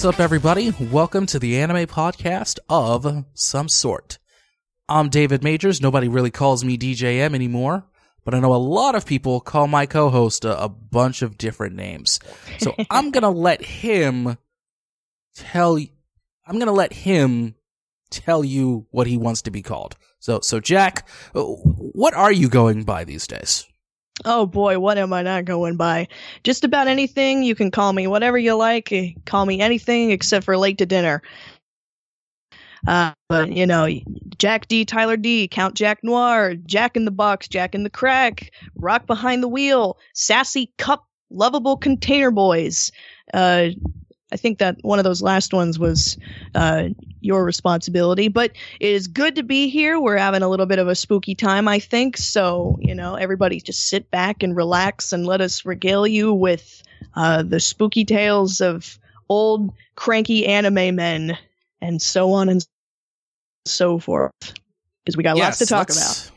What's up, everybody? Welcome to the anime podcast of some sort. I'm David Majors. Nobody really calls me DJM anymore, but I know a lot of people call my co-host a, a bunch of different names. So I'm gonna let him tell. y- I'm gonna let him tell you what he wants to be called. So, so Jack, uh, what are you going by these days? Oh boy, what am I not going by? Just about anything. You can call me whatever you like. eh, Call me anything except for late to dinner. Uh, but you know, Jack D, Tyler D, Count Jack Noir, Jack in the Box, Jack in the Crack, Rock Behind the Wheel, Sassy Cup, Lovable Container Boys. Uh, I think that one of those last ones was uh, your responsibility, but it is good to be here. We're having a little bit of a spooky time, I think. So, you know, everybody just sit back and relax and let us regale you with uh, the spooky tales of old, cranky anime men and so on and so forth. Because we got lots to talk about.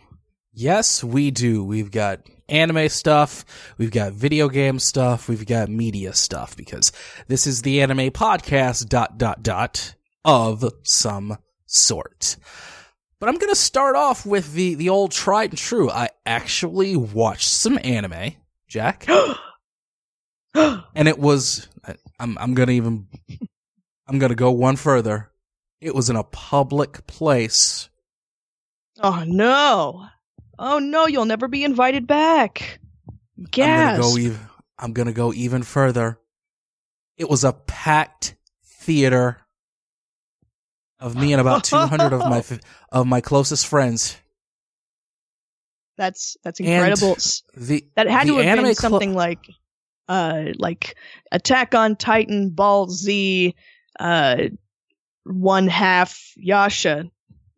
Yes, we do. We've got anime stuff, we've got video game stuff, we've got media stuff because this is the anime podcast dot dot dot of some sort. But I'm gonna start off with the the old tried and true. I actually watched some anime, Jack, and it was I'm I'm gonna even I'm gonna go one further. It was in a public place. oh no. Oh no, you'll never be invited back. I'm Gas. gonna go even. I'm gonna go even further. It was a packed theater of me and about 200 of my f- of my closest friends. that's that's incredible. The That had to have been cl- something like, uh, like Attack on Titan, Ball Z, uh, one half Yasha.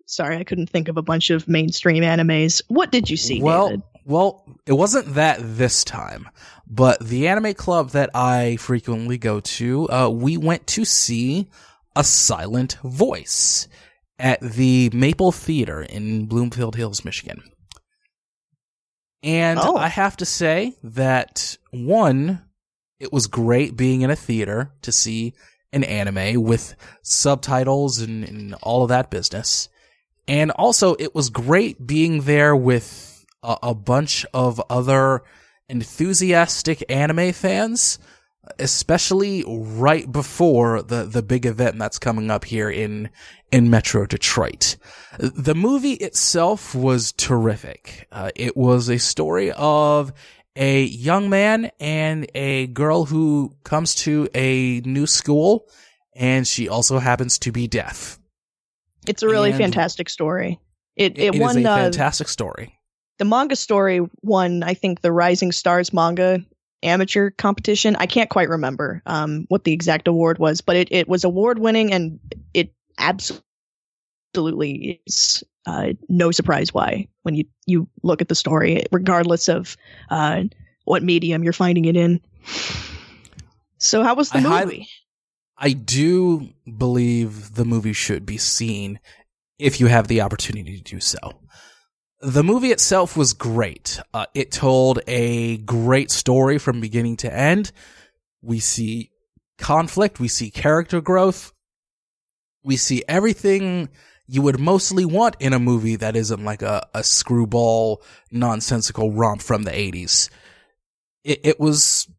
Sorry, I couldn't think of a bunch of mainstream animes. What did you see, well, David? well, it wasn't that this time, but the anime club that I frequently go to, uh, we went to see a silent voice at the Maple Theater in Bloomfield Hills, Michigan. And Oh. I have to say that one, it was great being in a theater to see an anime with subtitles and, and all of that business. And also, it was great being there with a, a bunch of other enthusiastic anime fans, especially right before the, the big event that's coming up here in, in Metro Detroit. The movie itself was terrific. Uh, it was a story of a young man and a girl who comes to a new school, and she also happens to be deaf. It's a really and- fantastic story. It It it, is won a uh, fantastic story. the manga story won I think the Rising Stars manga amateur competition. I can't quite remember um, what the exact award was, but it, it was award winning and it absolutely is uh, no surprise why when you you look at the story, regardless of uh, what medium you're finding it in. So how was the I highly- movie? I do believe the movie should be seen if you have the opportunity to do so. The movie itself was great. Uh, it told a great story from beginning to end. We see conflict, we see character growth, we see everything you would mostly want in a movie that isn't like a, a screwball, nonsensical romp from the 80s. It, it was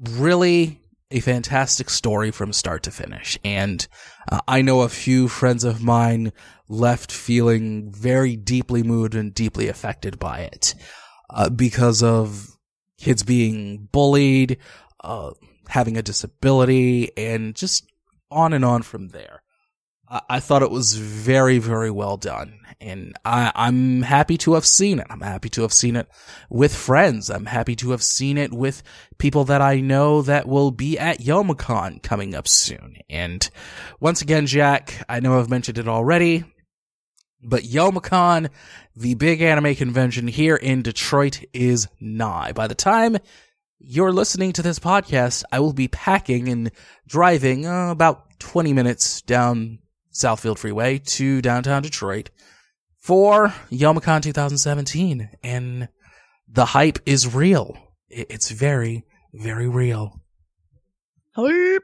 really a fantastic story from start to finish. And uh, I know a few friends of mine left feeling very deeply moved and deeply affected by it uh, because of kids being bullied, uh, having a disability, and just on and on from there. I, thought it was very, very well done. And I, I'm happy to have seen it. I'm happy to have seen it with friends. I'm happy to have seen it with people that I know that will be at Youmacon coming up soon. And once again, Jack, I know I've mentioned it already, but Youmacon, the big anime convention here in Detroit, is nigh. By the time you're listening to this podcast, I will be packing and driving uh, about 20 minutes down Southfield Freeway to downtown Detroit for Youmacon 2017. And the hype is real. It's very, very real. Hype.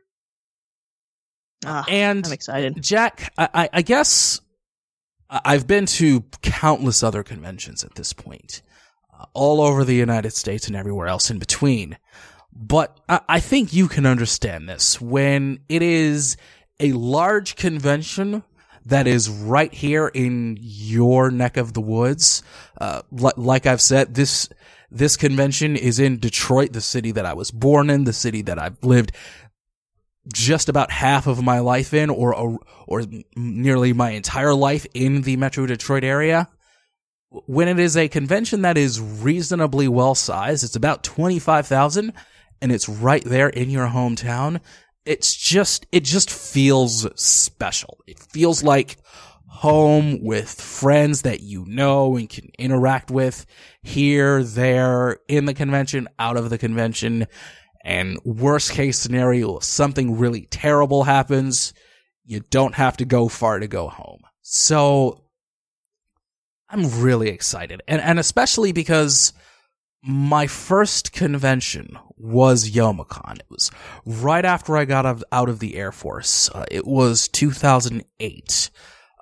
Ah, and I'm excited. Jack, I, I, I guess I- I've been to countless other conventions at this point, uh, all over the United States and everywhere else in between. But I, I think you can understand this when it is a large convention that is right here in your neck of the woods. Uh, li- like I've said, this this convention is in Detroit, the city that I was born in, the city that I've lived just about half of my life in, or or, or nearly my entire life in the Metro Detroit area. When it is a convention that is reasonably well sized, it's about twenty five thousand, and it's right there in your hometown. It's just it just feels special. It feels like home with friends that you know and can interact with here, there, in the convention, out of the convention. And worst case scenario, if something really terrible happens, you don't have to go far to go home. So I'm really excited. And, and especially because my first convention was Youmacon. It was right after I got out- out of the Air Force. Uh, it was 2008.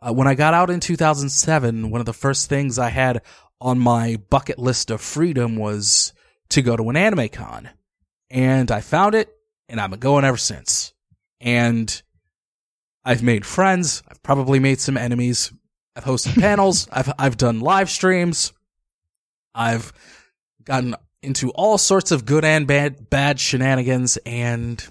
Uh, when I got out in 2007, one of the first things I had on my bucket list of freedom was to go to an anime con. And I found it, and I've been going ever since. And I've made friends. I've probably made some enemies. I've hosted panels. I've I've done live streams. I've gotten into all sorts of good and bad bad shenanigans, and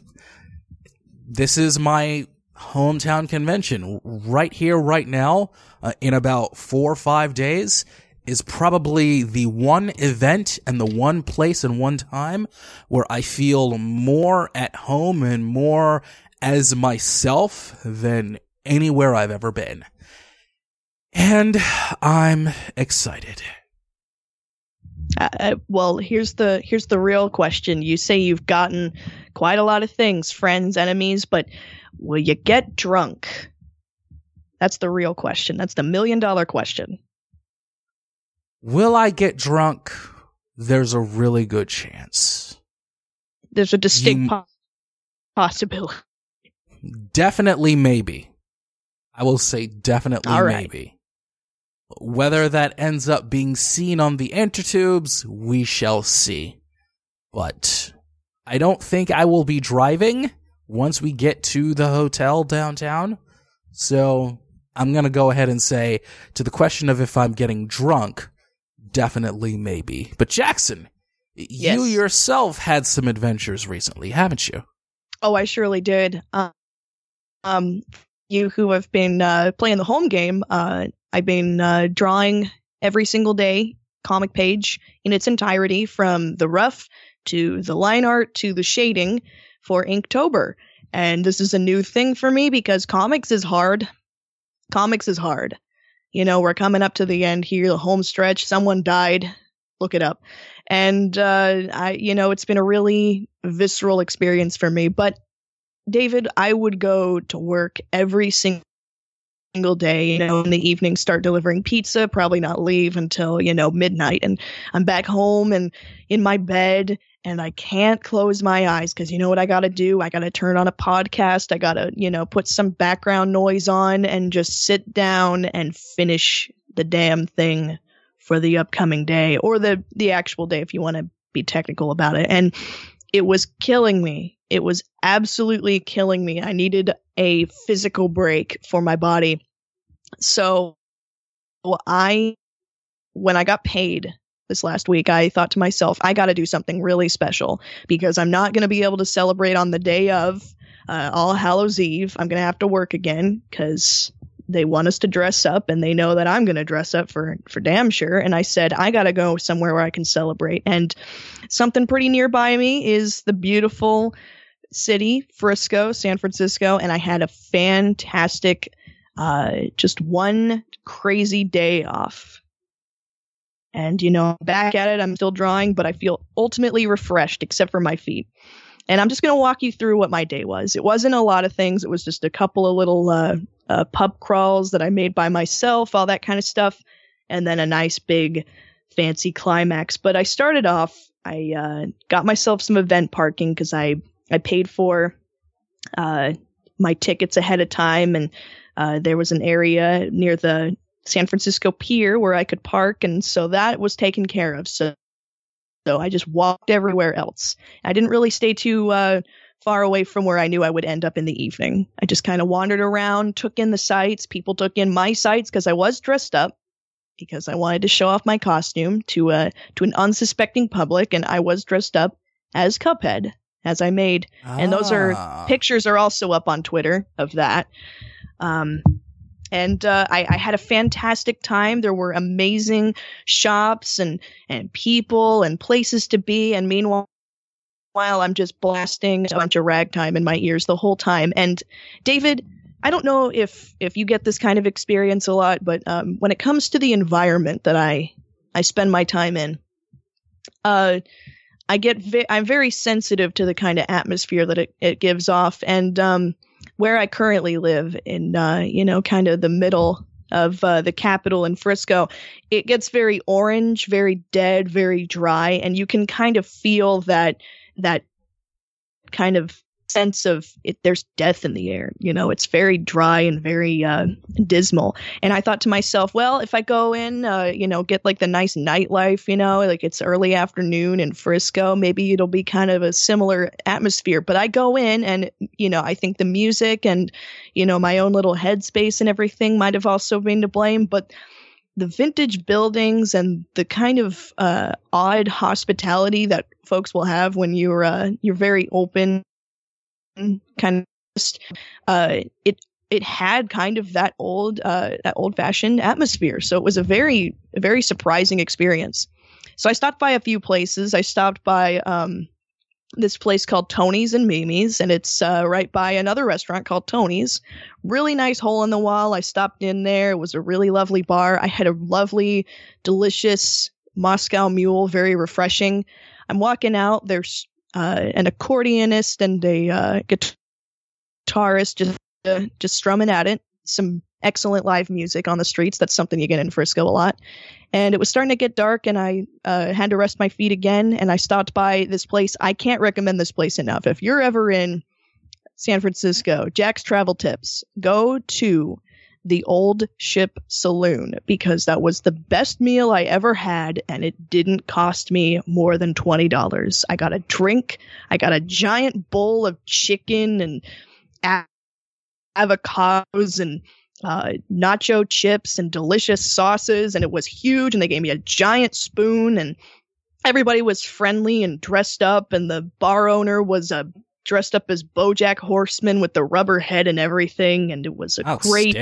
this is my hometown convention right here, right now. Uh, in about four or five days, is probably the one event and the one place and one time where I feel more at home and more as myself than anywhere I've ever been. And I'm excited. Uh, uh, well, here's the here's the real question. You say you've gotten quite a lot of things, friends, enemies, but will you get drunk? That's the real question. That's the million dollar question. Will I get drunk? There's a really good chance. There's a distinct You- po- possibility. Definitely maybe. I will say definitely right. maybe. Whether that ends up being seen on the intertubes, we shall see. But I don't think I will be driving once we get to the hotel downtown. So I'm going to go ahead and say to the question of if I'm getting drunk, definitely maybe. But Jackson, you yourself had some adventures recently, haven't you? Oh, I surely did. Um, um you who have been uh, playing the home game, uh, I've been uh, drawing every single day comic page in its entirety, from the rough to the line art to the shading for Inktober. And this is a new thing for me because comics is hard. Comics is hard. You know, we're coming up to the end here, the home stretch. Someone died. Look it up. And uh, I, you know, it's been a really visceral experience for me. But David, I would go to work every sing- single day, you know, in the evening, start delivering pizza, probably not leave until, you know, midnight. And I'm back home and in my bed and I can't close my eyes because you know what I got to do? I got to turn on a podcast. I got to, you know, put some background noise on and just sit down and finish the damn thing for the upcoming day or the the actual day if you want to be technical about it. And it was killing me. It was absolutely killing me. I needed a physical break for my body. So I when I got paid this last week, I thought to myself, I got to do something really special because I'm not going to be able to celebrate on the day of uh, All Hallows Eve. I'm going to have to work again because they want us to dress up and they know that I'm going to dress up for for damn sure. And I said, I got to go somewhere where I can celebrate. And something pretty nearby me is the beautiful city, Frisco, San Francisco, and I had a fantastic, uh, just one crazy day off. And you know, back at it, I'm still drawing, but I feel ultimately refreshed, except for my feet. And I'm just going to walk you through what my day was. It wasn't a lot of things. It was just a couple of little uh, uh, pub crawls that I made by myself, all that kind of stuff, and then a nice big fancy climax. But I started off. I uh, got myself some event parking because I I paid for uh, my tickets ahead of time, and uh, there was an area near the San Francisco Pier where I could park, and so that was taken care of. So, so I just walked everywhere else. I didn't really stay too uh, far away from where I knew I would end up in the evening. I just kind of wandered around, took in the sights. People took in my sights because I was dressed up because I wanted to show off my costume to a uh, to an unsuspecting public, and I was dressed up as Cuphead as I made, ah. and those are ah. pictures are also up on Twitter of that. Um, and uh, I, I, had a fantastic time. There were amazing shops and and people and places to be. And meanwhile, while I'm just blasting a bunch of ragtime in my ears the whole time. And David, I don't know if if you get this kind of experience a lot, but um, when it comes to the environment that I I spend my time in, uh, I get vi- I'm very sensitive to the kind of atmosphere that it, it gives off, and um, where I currently live in, uh, you know, kind of the middle of uh, the capital in Frisco, it gets very orange, very dead, very dry, and you can kind of feel that that kind of sense of it, there's death in the air. You know, it's very dry and very uh, dismal. And I thought to myself, well, if I go in, uh, you know, get like the nice nightlife, you know, like it's early afternoon in Frisco, maybe it'll be kind of a similar atmosphere. But I go in and, you know, I think the music and, you know, my own little headspace and everything might have also been to blame. But the vintage buildings and the kind of uh, odd hospitality that folks will have when you're uh, you're very open kind of uh, it it had kind of that old uh, that old fashioned atmosphere. So it was a very very surprising experience. So I stopped by a few places. I stopped by um, this place called Tony's and Mimi's, and it's uh, right by another restaurant called Tony's. Really nice hole in the wall. I stopped in there. It was a really lovely bar. I had a lovely, delicious Moscow Mule, very refreshing. I'm walking out. There's uh, an accordionist and a uh, guitarist just uh, just strumming at it. Some excellent live music on the streets. That's something you get in Frisco a lot. And it was starting to get dark, and I uh, had to rest my feet again. And I stopped by this place. I can't recommend this place enough. If you're ever in San Francisco, Jack's Travel Tips, go to the Old Ship Saloon because that was the best meal I ever had and it didn't cost me more than $20. I got a drink, I got a giant bowl of chicken and avocados and uh, nacho chips and delicious sauces and it was huge and they gave me a giant spoon and everybody was friendly and dressed up and the bar owner was a dressed up as BoJack Horseman with the rubber head and everything, and it was a great,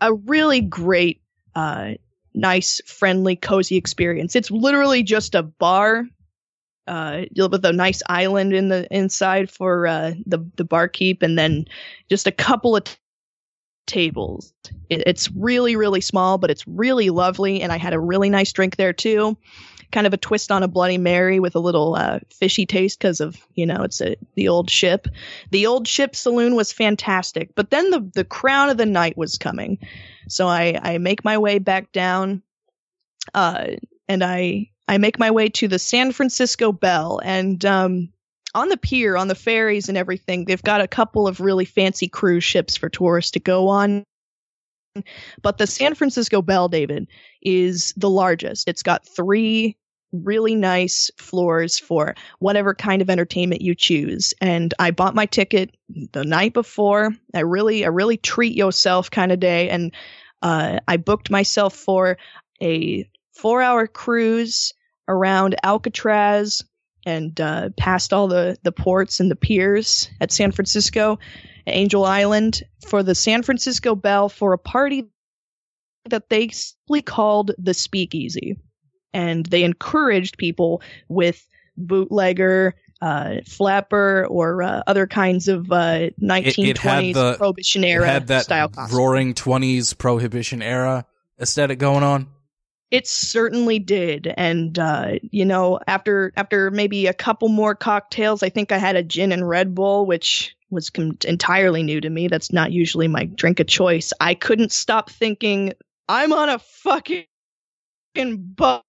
a really great, uh, nice, friendly, cozy experience. It's literally just a bar, uh, with a nice island in the inside for uh, the the barkeep, and then just a couple of t- tables. It, it's really really small, but it's really lovely, and I had a really nice drink there too kind of a twist on a Bloody Mary with a little uh, fishy taste because of you know it's a, the old ship. The old ship saloon was fantastic, but then the the crown of the night was coming, so I I make my way back down, uh, and I I make my way to the San Francisco Belle and um. On the pier, on the ferries and everything, they've got a couple of really fancy cruise ships for tourists to go on. But the San Francisco Belle, David, is the largest. It's got three really nice floors for whatever kind of entertainment you choose. And I bought my ticket the night before. I really, a really treat yourself kind of day. And uh, I booked myself for a four hour cruise around Alcatraz and uh, past all the, the ports and the piers at San Francisco, Angel Island, for the San Francisco Belle for a party that they simply called the Speakeasy and they encouraged people with bootlegger, uh, flapper, or uh, other kinds of uh, 1920s it, it prohibition era had that style costume. roaring 20s prohibition era aesthetic going on. It certainly did, and uh, you know, after after maybe a couple more cocktails, I think I had a gin and Red Bull, which was com- entirely new to me. That's not usually my drink of choice. I couldn't stop thinking, I'm on a fucking boat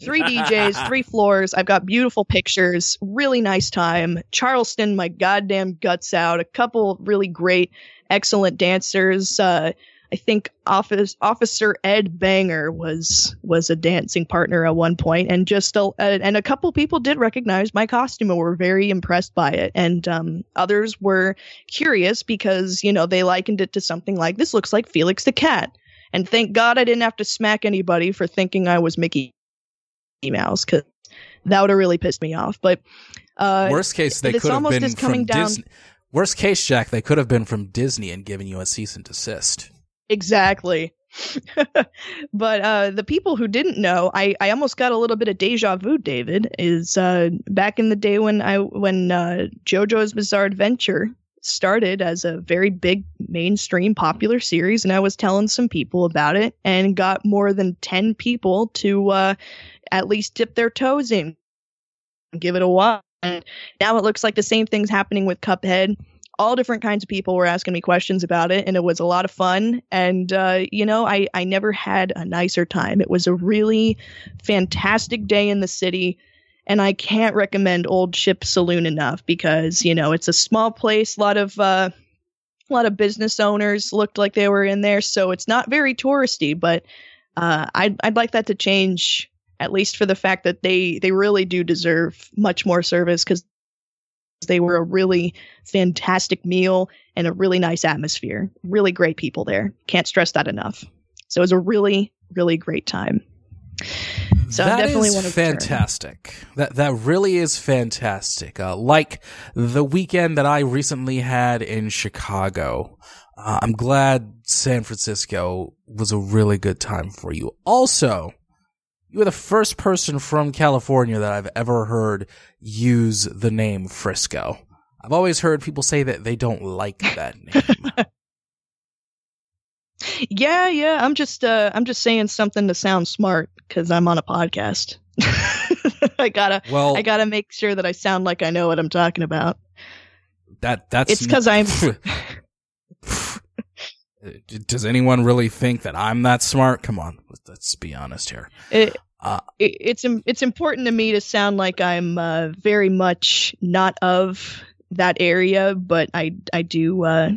Three DJs, three floors. I've got beautiful pictures, really nice time. Charleston, my goddamn guts out. A couple really great, excellent dancers. Uh, I think Office, Officer Ed Banger was was a dancing partner at one point, and just a, and a couple people did recognize my costume and were very impressed by it, and um, others were curious because you know they likened it to something like this looks like Felix the Cat, and thank God I didn't have to smack anybody for thinking I was Mickey Mouse because that would have really pissed me off. But uh, worst case, they could have been from down- Disney. Worst case, Jack, they could have been from Disney and given you a cease and desist. Exactly. but uh, the people who didn't know, I, I almost got a little bit of deja vu. David is uh, back in the day when I when uh, JoJo's Bizarre Adventure started as a very big mainstream popular series, and I was telling some people about it, and got more than ten people to uh, at least dip their toes in, give it a watch. And now it looks like the same thing's happening with Cuphead. All different kinds of people were asking me questions about it and it was a lot of fun. And uh, you know I, I never had a nicer time. It was a really fantastic day in the city and i can't recommend old ship saloon enough because you know it's a small place a lot of uh, a lot of business owners looked like they were in there so it's not very touristy but uh, I'd, I'd like that to change at least for the fact that they they really do deserve much more service because they were a really fantastic meal and a really nice atmosphere. Really great people there. Can't stress that enough. So it was a really, really great time. So that I definitely want to fantastic. That that really is fantastic. Uh, like the weekend that I recently had in Chicago. Uh, I'm glad San Francisco was a really good time for you. Also, you are the first person from California that I've ever heard use the name Frisco. I've always heard people say that they don't like that name. yeah, yeah. I'm just uh, I'm just saying something to sound smart because I'm on a podcast. I gotta well, I gotta make sure that I sound like I know what I'm talking about. That that's it's because I'm. Does anyone really think that I'm that smart? Come on, let's be honest here. It, uh, it, it's it's important to me to sound like I'm uh, very much not of that area, but I I do uh,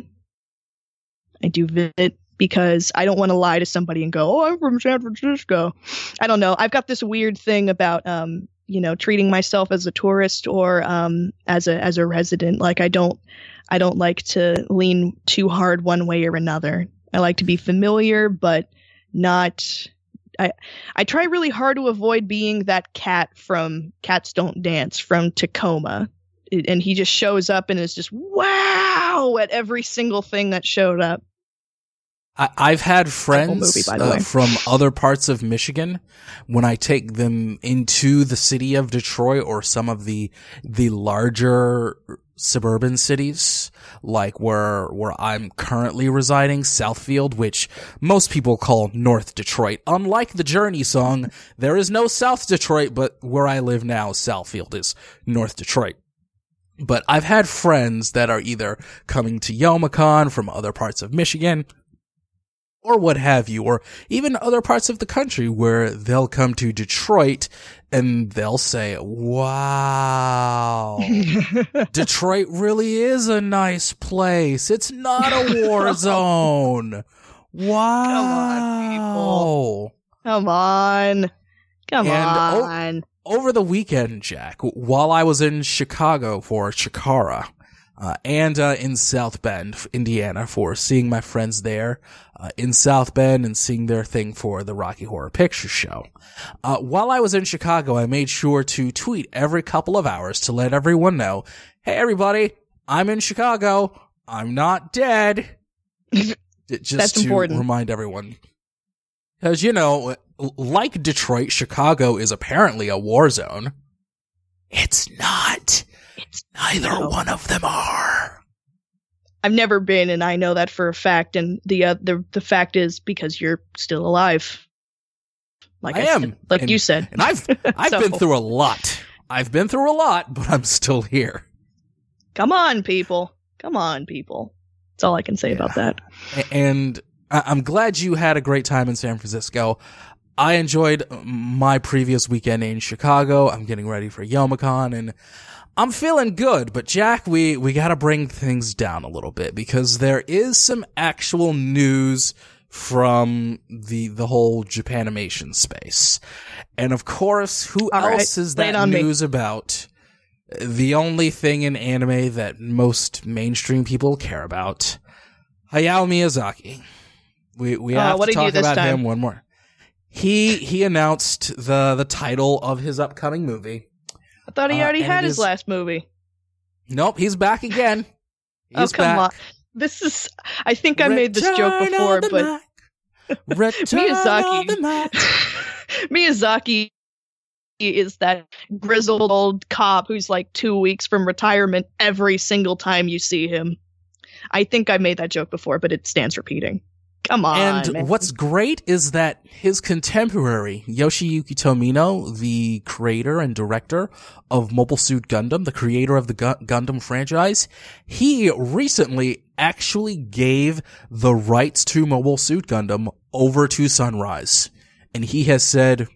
I do visit because I don't want to lie to somebody and go, "Oh, I'm from San Francisco." I don't know. I've got this weird thing about um, you know, treating myself as a tourist or um, as a as a resident. Like I don't I don't like to lean too hard one way or another. I like to be familiar, but not. I I try really hard to avoid being that cat from Cats Don't Dance from Tacoma, and he just shows up and is just wow at every single thing that showed up. I, have had friends movie, uh, from other parts of Michigan when I take them into the city of Detroit or some of the the larger suburban cities, like where, where I'm currently residing, Southfield, which most people call North Detroit. Unlike the Journey song, there is no South Detroit, but where I live now, Southfield is North Detroit. But I've had friends that are either coming to Youmacon from other parts of Michigan, or what have you, or even other parts of the country where they'll come to Detroit and they'll say, wow, Detroit really is a nice place. It's not a war zone. Wow. Come on, people. Come on. Come and on. O- over the weekend, Jack, while I was in Chicago for Chikara, uh, and uh, in South Bend, Indiana, for seeing my friends there uh, in South Bend and seeing their thing for the Rocky Horror Picture Show. Uh, while I was in Chicago, I made sure to tweet every couple of hours to let everyone know, "Hey, everybody, I'm in Chicago. I'm not dead." Just That's to important. remind everyone, because you know, like Detroit, Chicago is apparently a war zone. It's not. It's neither no. one of them are. I've never been, and I know that for a fact. And the uh, the the fact is because you're still alive. Like I, I am, said, like and, you said. And I've I've so. been through a lot. I've been through a lot, but I'm still here. Come on, people. Come on, people. That's all I can say yeah. about that. And I'm glad you had a great time in San Francisco. I enjoyed my previous weekend in Chicago. I'm getting ready for Youmacon and I'm feeling good, but Jack, we, we gotta bring things down a little bit because there is some actual news from the, the whole Japanimation space. And of course, who All else right, is that on me. news about? The only thing in anime that most mainstream people care about. Hayao Miyazaki. We, we Uh, have what to talk about time? him one more. He, he announced the, the title of his upcoming movie. I thought he Uh, already and had his is- last movie. Nope, he's back again. Oh, He's come back. on. This is. I think I made this joke before, but Miyazaki. Miyazaki is that grizzled old cop who's like two weeks from retirement every single time you see him. I think I made that joke before, but it stands repeating. Come on. And man. what's great is that his contemporary, Yoshiyuki Tomino, the creator and director of Mobile Suit Gundam, the creator of the Gu- Gundam franchise, he recently actually gave the rights to Mobile Suit Gundam over to Sunrise. And he has said,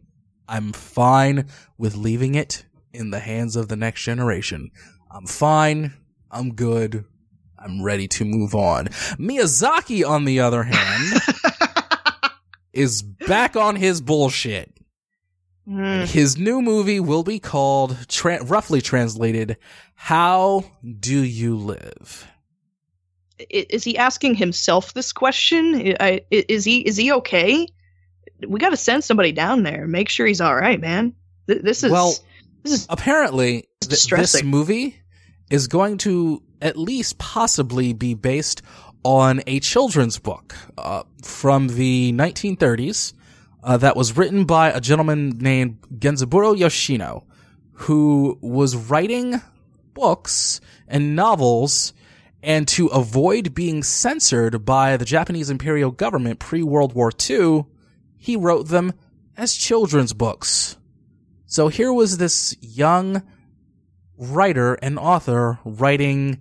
I'm fine with leaving it in the hands of the next generation. I'm fine. I'm good. I'm ready to move on. Miyazaki, on the other hand, is back on his bullshit. Hmm. His new movie will be called, tra- roughly translated, How Do You Live? Is he asking himself this question? Is he is he okay? We got to send somebody down there. Make sure he's all right, man. This is Well, this is Apparently, th- this movie is going to at least possibly be based on a children's book uh, from the 1930s uh, that was written by a gentleman named Genzaburo Yoshino, who was writing books and novels and to avoid being censored by the Japanese imperial government pre World War II, he wrote them as children's books. So here was this young writer and author writing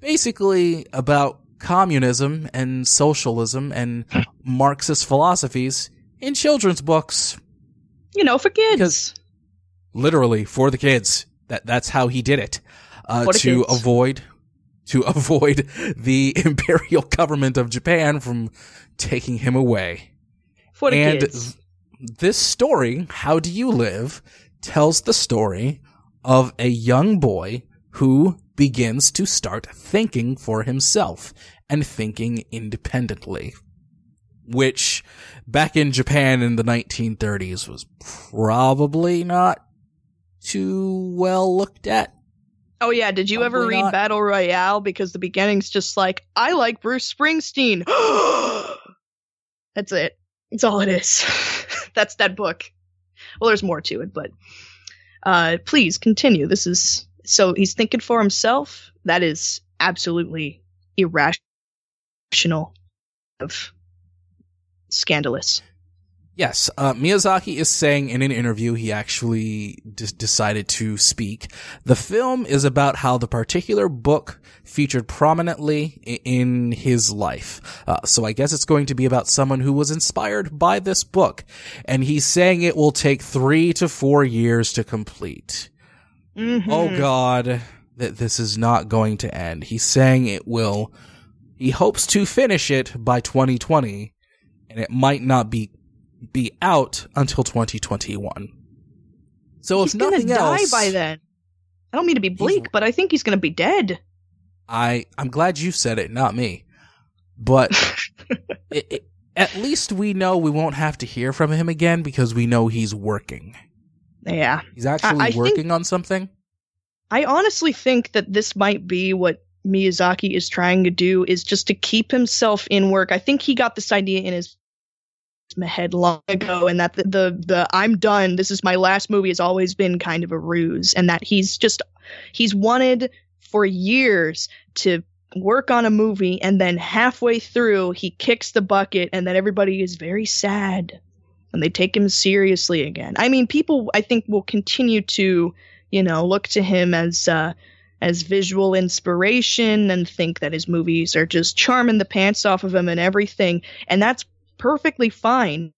basically about communism and socialism and Marxist philosophies in children's books, you know for kids. Because- literally for the kids. That that's how he did it. Uh, to kids. avoid to avoid the imperial government of Japan from taking him away. for the and kids. th- this story, How Do You Live, tells the story of a young boy who begins to start thinking for himself and thinking independently. Which, back in Japan in the 1930s, was probably not too well looked at. Oh yeah, did you ever read not. Battle Royale? Because the beginning's just like, I like Bruce Springsteen. That's it. That's all it is. That's that book. Well, there's more to it, but uh, please continue. This is so he's thinking for himself. That is absolutely irrational, of scandalous. Yes, uh, Miyazaki is saying in an interview he actually d- decided to speak. The film is about how the particular book featured prominently i- in his life. Uh, so I guess it's going to be about someone who was inspired by this book. And he's saying it will take three to four years to complete. Mhm. Oh God, that this is not going to end. He's saying it will. He hopes to finish it by 2020, and it might not be be out until 2021. So he's if gonna nothing die by then. I don't mean to be bleak, but I think he's gonna be dead. I I'm glad you said it, not me. But it, it, at least we know we won't have to hear from him again because we know he's working. Yeah. He's actually I think- working on something. I honestly think that this might be what Miyazaki is trying to do is just to keep himself in work. I think he got this idea in his head long ago and that the, the the I'm done, this is my last movie has always been kind of a ruse and that he's just he's wanted for years to work on a movie and then halfway through he kicks the bucket and then everybody is very sad and they take him seriously again. I mean, people I think will continue to you know, look to him as uh, as visual inspiration and think that his movies are just charming the pants off of him and everything, and that's perfectly fine.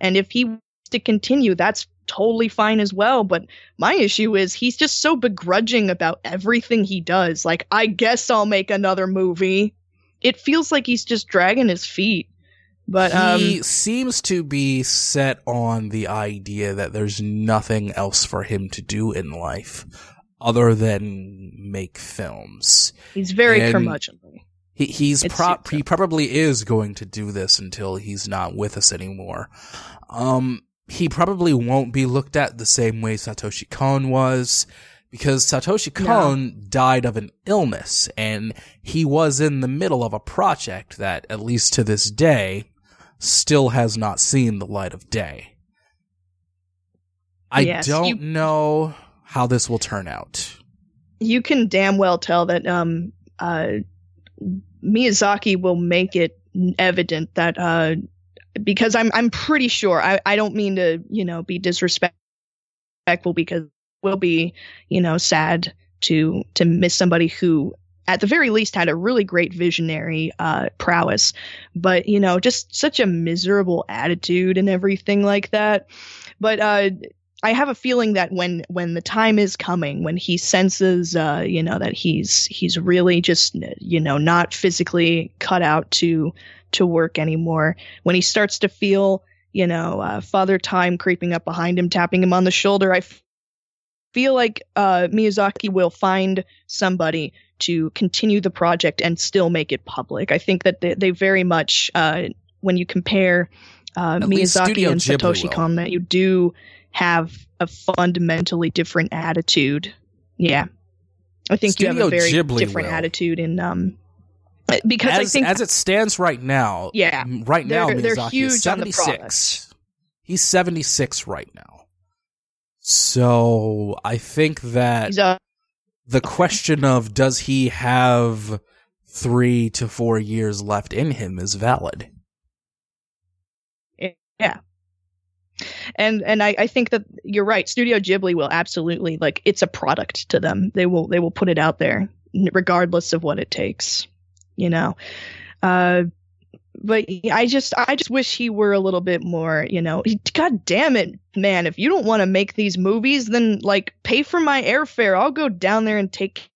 and if he wants to continue, that's totally fine as well. But my issue is he's just so begrudging about everything he does. Like, I guess I'll make another movie. It feels like he's just dragging his feet. But he um, seems to be set on the idea that there's nothing else for him to do in life other than make films. he's very and- curmudgeonly. He he's It pro- he probably is going to do this until he's not with us anymore. Um, he probably won't be looked at the same way Satoshi Kon was because Satoshi No. Kon died of an illness and he was in the middle of a project that, at least to this day, still has not seen the light of day. I Yes, don't you- know how this will turn out. you can damn well tell that um uh Miyazaki will make it evident that uh because I'm I'm pretty sure I I don't mean to you know be disrespectful because we'll be you know sad to to miss somebody who at the very least had a really great visionary uh prowess. But you know just such a miserable attitude and everything like that. But uh I have a feeling that when when the time is coming, when he senses, uh, you know, that he's he's really just, you know, not physically cut out to to work anymore, when he starts to feel, you know, uh, Father Time creeping up behind him, tapping him on the shoulder, I f- feel like uh, Miyazaki will find somebody to continue the project and still make it public. I think that they, they very much, uh, when you compare uh, Miyazaki and Ghibli Satoshi. Kon, that you do have a fundamentally different attitude. Yeah. I think you have a very Ghibli different will. attitude in um because I as, think as it stands right now, Yeah. right now They're- they're Miyazaki huge is on the 76. He's 76 right now. So I think that uh, the question of does he have three to four years left in him is valid. yeah. And and I, I think that you're right. Studio Ghibli will absolutely like it's a product to them. They will they will put it out there regardless of what it takes. You know. Uh but I just I just wish he were a little bit more, you know. God damn it, man, if you don't want to make these movies then like pay for my airfare. I'll go down there and take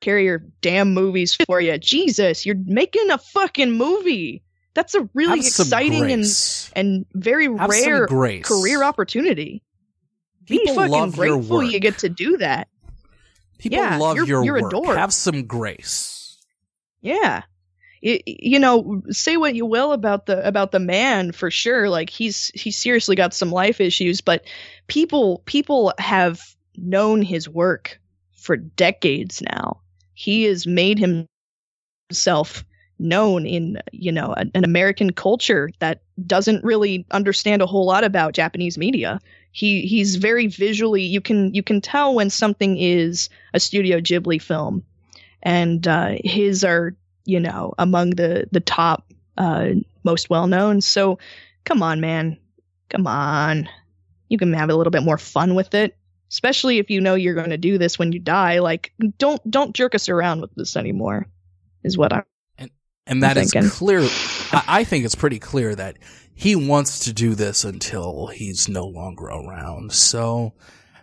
care of your damn movies for you. Jesus, you're making a fucking movie. That's a really Have exciting and and very Have rare grace. career opportunity. People Be fucking love your grateful work. you get to do that. People yeah, love you're- your you're work. dork. Have some grace. Yeah. Y- you know, say what you will about the about the man for sure. Like he's he's seriously got some life issues, but people people have known his work for decades now. He has made himself known in you know an, an American culture that doesn't really understand a whole lot about Japanese media. He he's very visually you can you can tell when something is a Studio Ghibli film, and uh, his are you know among the the top uh, most well known. So come on, man, come on, you can have a little bit more fun with it. Especially if you know you're going to do this when you die, like don't don't jerk us around with this anymore. Is what I And that is thinking. clear. I, I think it's pretty clear that he wants to do this until he's no longer around. So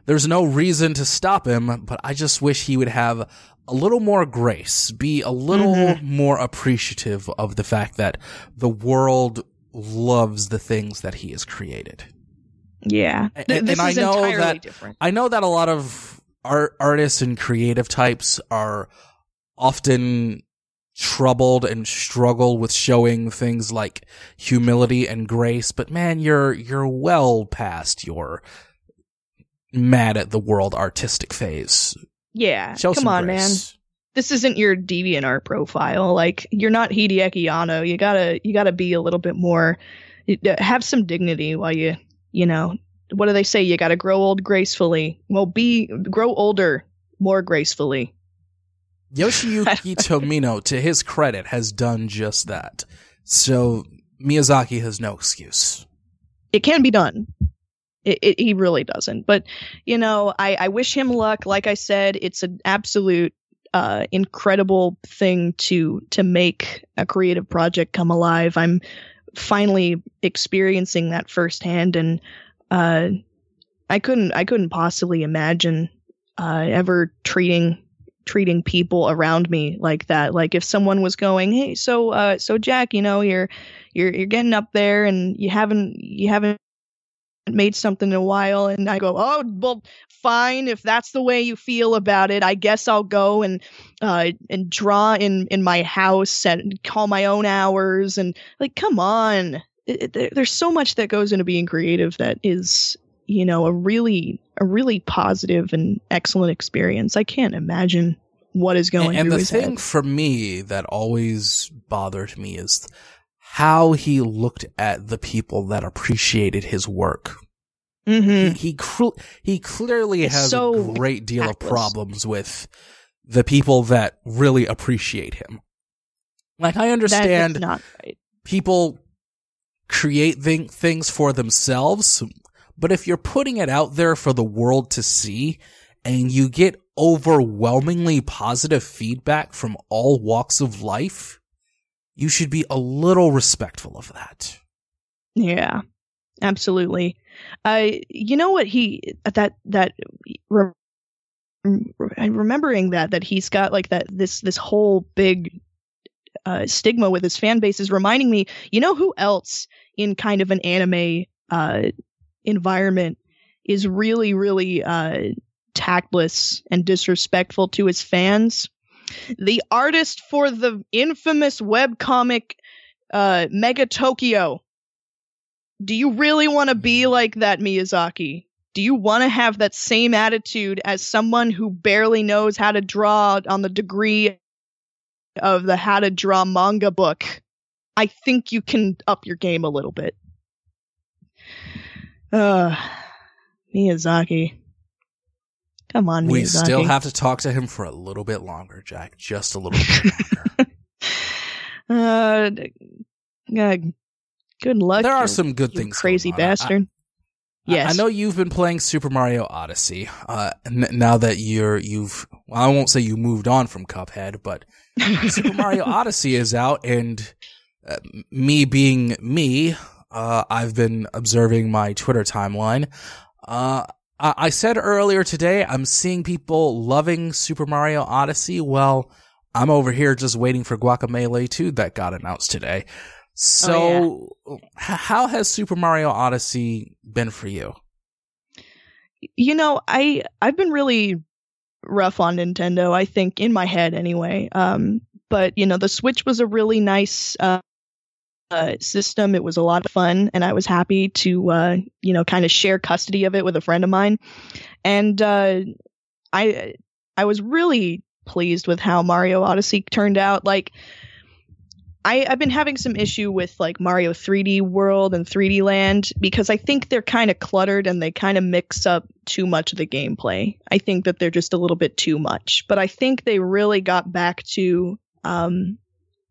there's no reason to stop him, but I just wish he would have a little more grace, be a little Mhm. more appreciative of the fact that the world loves the things that he has created. Yeah, And- Th- and this I is know entirely that- different. I know that a lot of art artists and creative types are often troubled and struggle with showing things like humility and grace, but man, you're you're well past your mad at the world artistic phase. Yeah, Show come on, man. This isn't your deviant art profile. Like you're not Hideaki Anno. You gotta you gotta be a little bit more. Uh, have some dignity while you you know. What do they say? You gotta grow old gracefully. Well, be grow older more gracefully. Yoshiyuki Tomino, to his credit, has done just that. So Miyazaki has no excuse. it can be done. It, it, he really doesn't. But you know, I, I wish him luck. Like I said, it's an absolute uh, incredible thing to to make a creative project come alive. I'm finally experiencing that firsthand, and uh, I couldn't I couldn't possibly imagine uh, ever treating treating people around me like that. Like if someone was going, "Hey, so uh, so Jack, you know, you're you're you're getting up there and you haven't you haven't made something in a while and I go, "Oh, well, fine if that's the way you feel about it. I guess I'll go and uh and draw in in my house and call my own hours and like come on. It, it, there's so much that goes into being creative that is, you know, a really a really positive and excellent experience. I can't imagine what is going and, and the thing head. for me that always bothered me is how he looked at the people that appreciated his work. Mhm. He he, cr- he clearly It's has so a great deal of problems with the people that really appreciate him. Like I understand not right. people create thing- things for themselves, but if you're putting it out there for the world to see and you get overwhelmingly positive feedback from all walks of life, you should be a little respectful of that. Yeah, absolutely. I, you know what he that that re- remembering that that he's got like that this this whole big uh, stigma with his fan base is reminding me. You know who else in kind of an anime uh, environment is really really uh, tactless and disrespectful to his fans? The artist for the infamous webcomic uh, Megatokyo. Do you really want to be like that, Miyazaki? Do you want to have that same attitude as someone who barely knows how to draw on the degree of the how to draw manga book? I think you can up your game a little bit. Uh, Miyazaki. Come on, We Miyazaki. still have to talk to him for a little bit longer, Jack. Just a little bit longer. uh, uh, good luck. there you- are some good things. crazy. Bastard. I- yes. I know you've been playing Super Mario Odyssey. Uh, n- now that you're you've, well, I won't say you moved on from Cuphead, but Super Mario Odyssey is out, and uh, me being me, uh, I've been observing my Twitter timeline. Uh, I-, I said earlier today I'm seeing people loving Super Mario Odyssey. Well, I'm over here just waiting for Guacamelee 2 that got announced today. So, h- how has Super Mario Odyssey been for you? you know i i've been really rough on nintendo i think in my head anyway um but you know the switch was a really nice uh, uh system it was a lot of fun and i was happy to uh you know kind of share custody of it with a friend of mine and uh i i was really pleased with how mario odyssey turned out like I, I've been having some issue with like Mario 3D World and 3D Land because I think they're kind of cluttered and they kind of mix up too much of the gameplay. I think that they're just a little bit too much. But I think they really got back to um,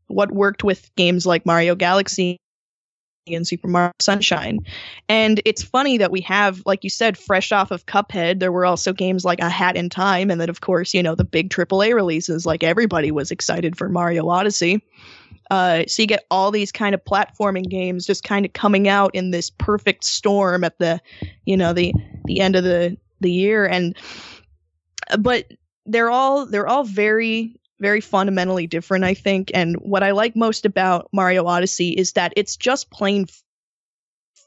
what worked with games like Mario Galaxy and Super Mario Sunshine. And it's funny that we have, like you said, fresh off of Cuphead, there were also games like A Hat in Time, and then, of course, you know, the big AAA releases, like everybody was excited for Mario Odyssey. Uh, so you get all these kind of platforming games just kind of coming out in this perfect storm at the, you know, the the end of the the year, and but they're all they're all very very fundamentally different, I think. And what I like most about Mario Odyssey is that it's just plain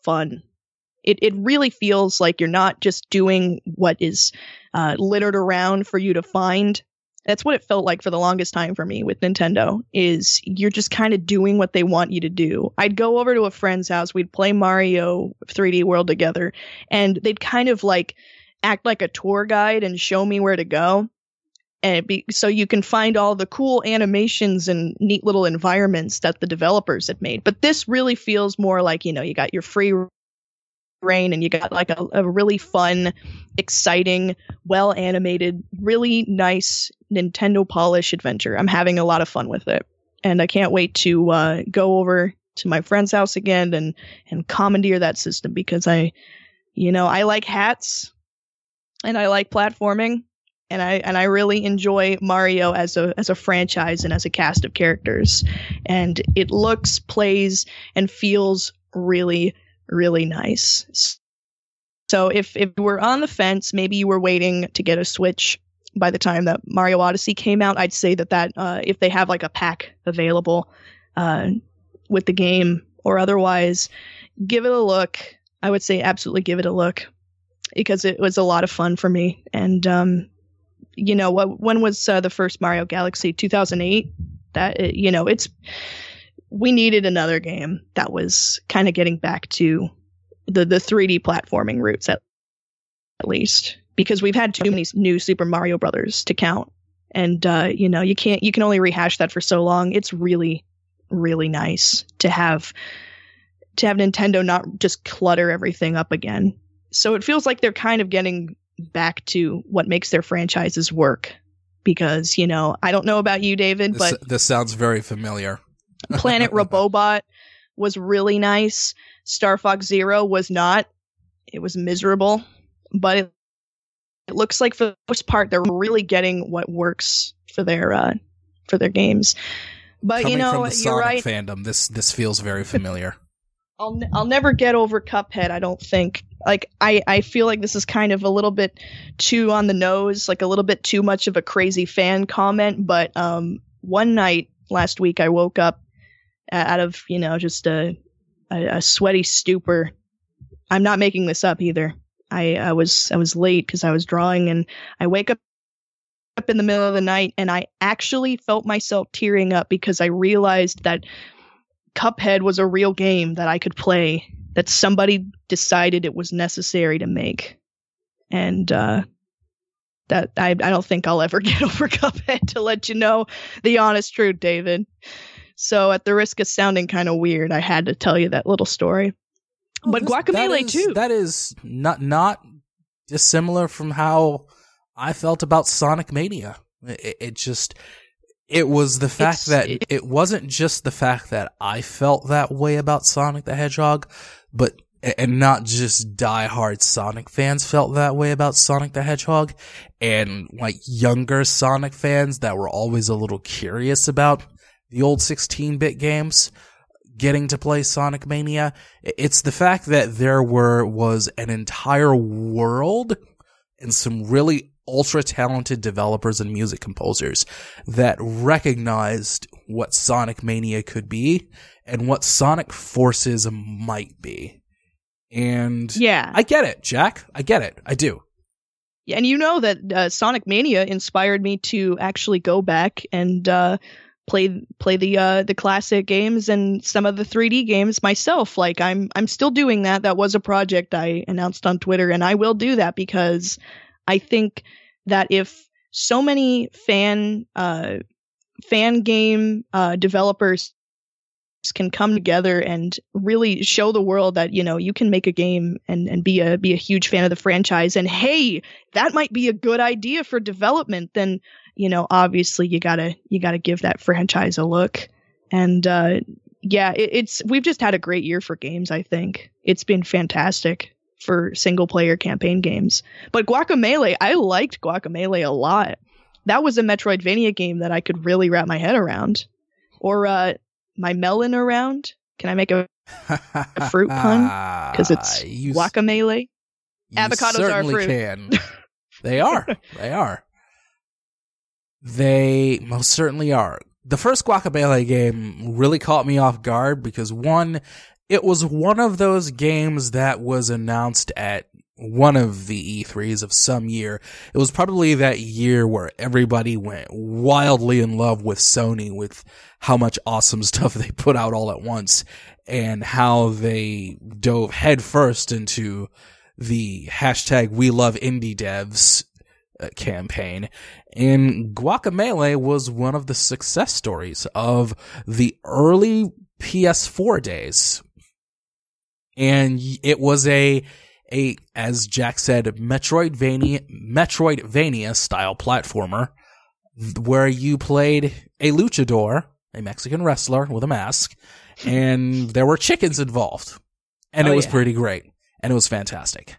fun. It it really feels like you're not just doing what is uh, littered around for you to find. That's what it felt like for the longest time for me with Nintendo. Is you're just kind of doing what they want you to do. I'd go over to a friend's house, we'd play Mario 3D World together, and they'd kind of like act like a tour guide and show me where to go and be, so you can find all the cool animations and neat little environments that the developers had made. But this really feels more like you know you got your free reign and you got like a, a really fun, exciting, well animated, really nice Nintendo polish adventure. I'm having a lot of fun with it, and I can't wait to uh, go over to my friend's house again and and commandeer that system because I, you know, I like hats and I like platforming and I and I really enjoy Mario as a as a franchise and as a cast of characters. And it looks, plays, and feels really really nice. So if if you were on the fence, maybe you were waiting to get a Switch by the time that Mario Odyssey came out, I'd say that that uh, if they have like a pack available uh, with the game or otherwise, give it a look. I would say absolutely give it a look because it was a lot of fun for me. And um, you know, when was uh, the first Mario Galaxy? 2008. That you know, it's we needed another game that was kind of getting back to the the 3D platforming roots at at least because we've had too many new Super Mario Brothers to count. And uh, you know, you can't you can only rehash that for so long. It's really really nice to have to have Nintendo not just clutter everything up again. So it feels like they're kind of getting back to what makes their franchises work because, you know, I don't know about you David, this, but this sounds very familiar. Planet Robobot was really nice. Star Fox Zero was not. It was miserable, but it it looks like for the most part they're really getting what works for their uh, for their games. But Coming you know, from the you're Sonic right. fandom, this this feels very familiar. I'll I'll never get over Cuphead. I don't think. Like I I feel like this is kind of a little bit too on the nose, like a little bit too much of a crazy fan comment. But um, one night last week, I woke up out of you know just a a, a sweaty stupor. I'm not making this up either. I, I was I was late because I was drawing, and I wake up up in the middle of the night, and I actually felt myself tearing up because I realized that Cuphead was a real game that I could play. That somebody decided it was necessary to make, and uh, that I I don't think I'll ever get over Cuphead. To let you know the honest truth, David. So at the risk of sounding kind of weird, I had to tell you that little story. But This- Guacamelee that is- too. That is not not dissimilar from how I felt about Sonic Mania. It, it just it was the fact It's- that it- it wasn't just the fact that I felt that way about Sonic the Hedgehog, but and not just diehard Sonic fans felt that way about Sonic the Hedgehog, and like younger Sonic fans that were always a little curious about the old 16-bit games getting to play Sonic Mania. It's the fact that there were was an entire world and some really ultra talented developers and music composers that recognized what Sonic Mania could be and what Sonic Forces might be. And yeah, I get it, Jack. I get it. I do. Yeah, and you know that uh, Sonic Mania inspired me to actually go back and uh, play play the uh, the classic games and some of the 3D games myself. Like I'm I'm still doing that. That was a project I announced on Twitter, and I will do that because I think that if so many fan uh, fan game uh, developers can come together and really show the world that you know you can make a game and, and be a be a huge fan of the franchise and hey that might be a good idea for development then you know obviously you gotta you gotta give that franchise a look. And uh yeah it, it's we've just had a great year for games i think. It's been fantastic for single player campaign games but guacamelee i liked guacamelee a lot that was a metroidvania game that i could really wrap my head around or uh my melon around can i make a fruit pun? because it's You s- guacamelee You Avocados are fruit. can. They are. they are. They most certainly are. The first Guacamelee game really caught me off guard because one, it was one of those games that was announced at one of the E3s of some year. It was probably that year where everybody went wildly in love with Sony with how much awesome stuff they put out all at once and how they dove headfirst into the hashtag we love indie devs uh, campaign. And Guacamelee was one of the success stories of the early PS4 days. And it was a, a, as Jack said, Metroidvania, Metroidvania style platformer where you played a luchador, a Mexican wrestler with a mask, and there were chickens involved. And Oh, it was yeah. pretty great. And it was fantastic.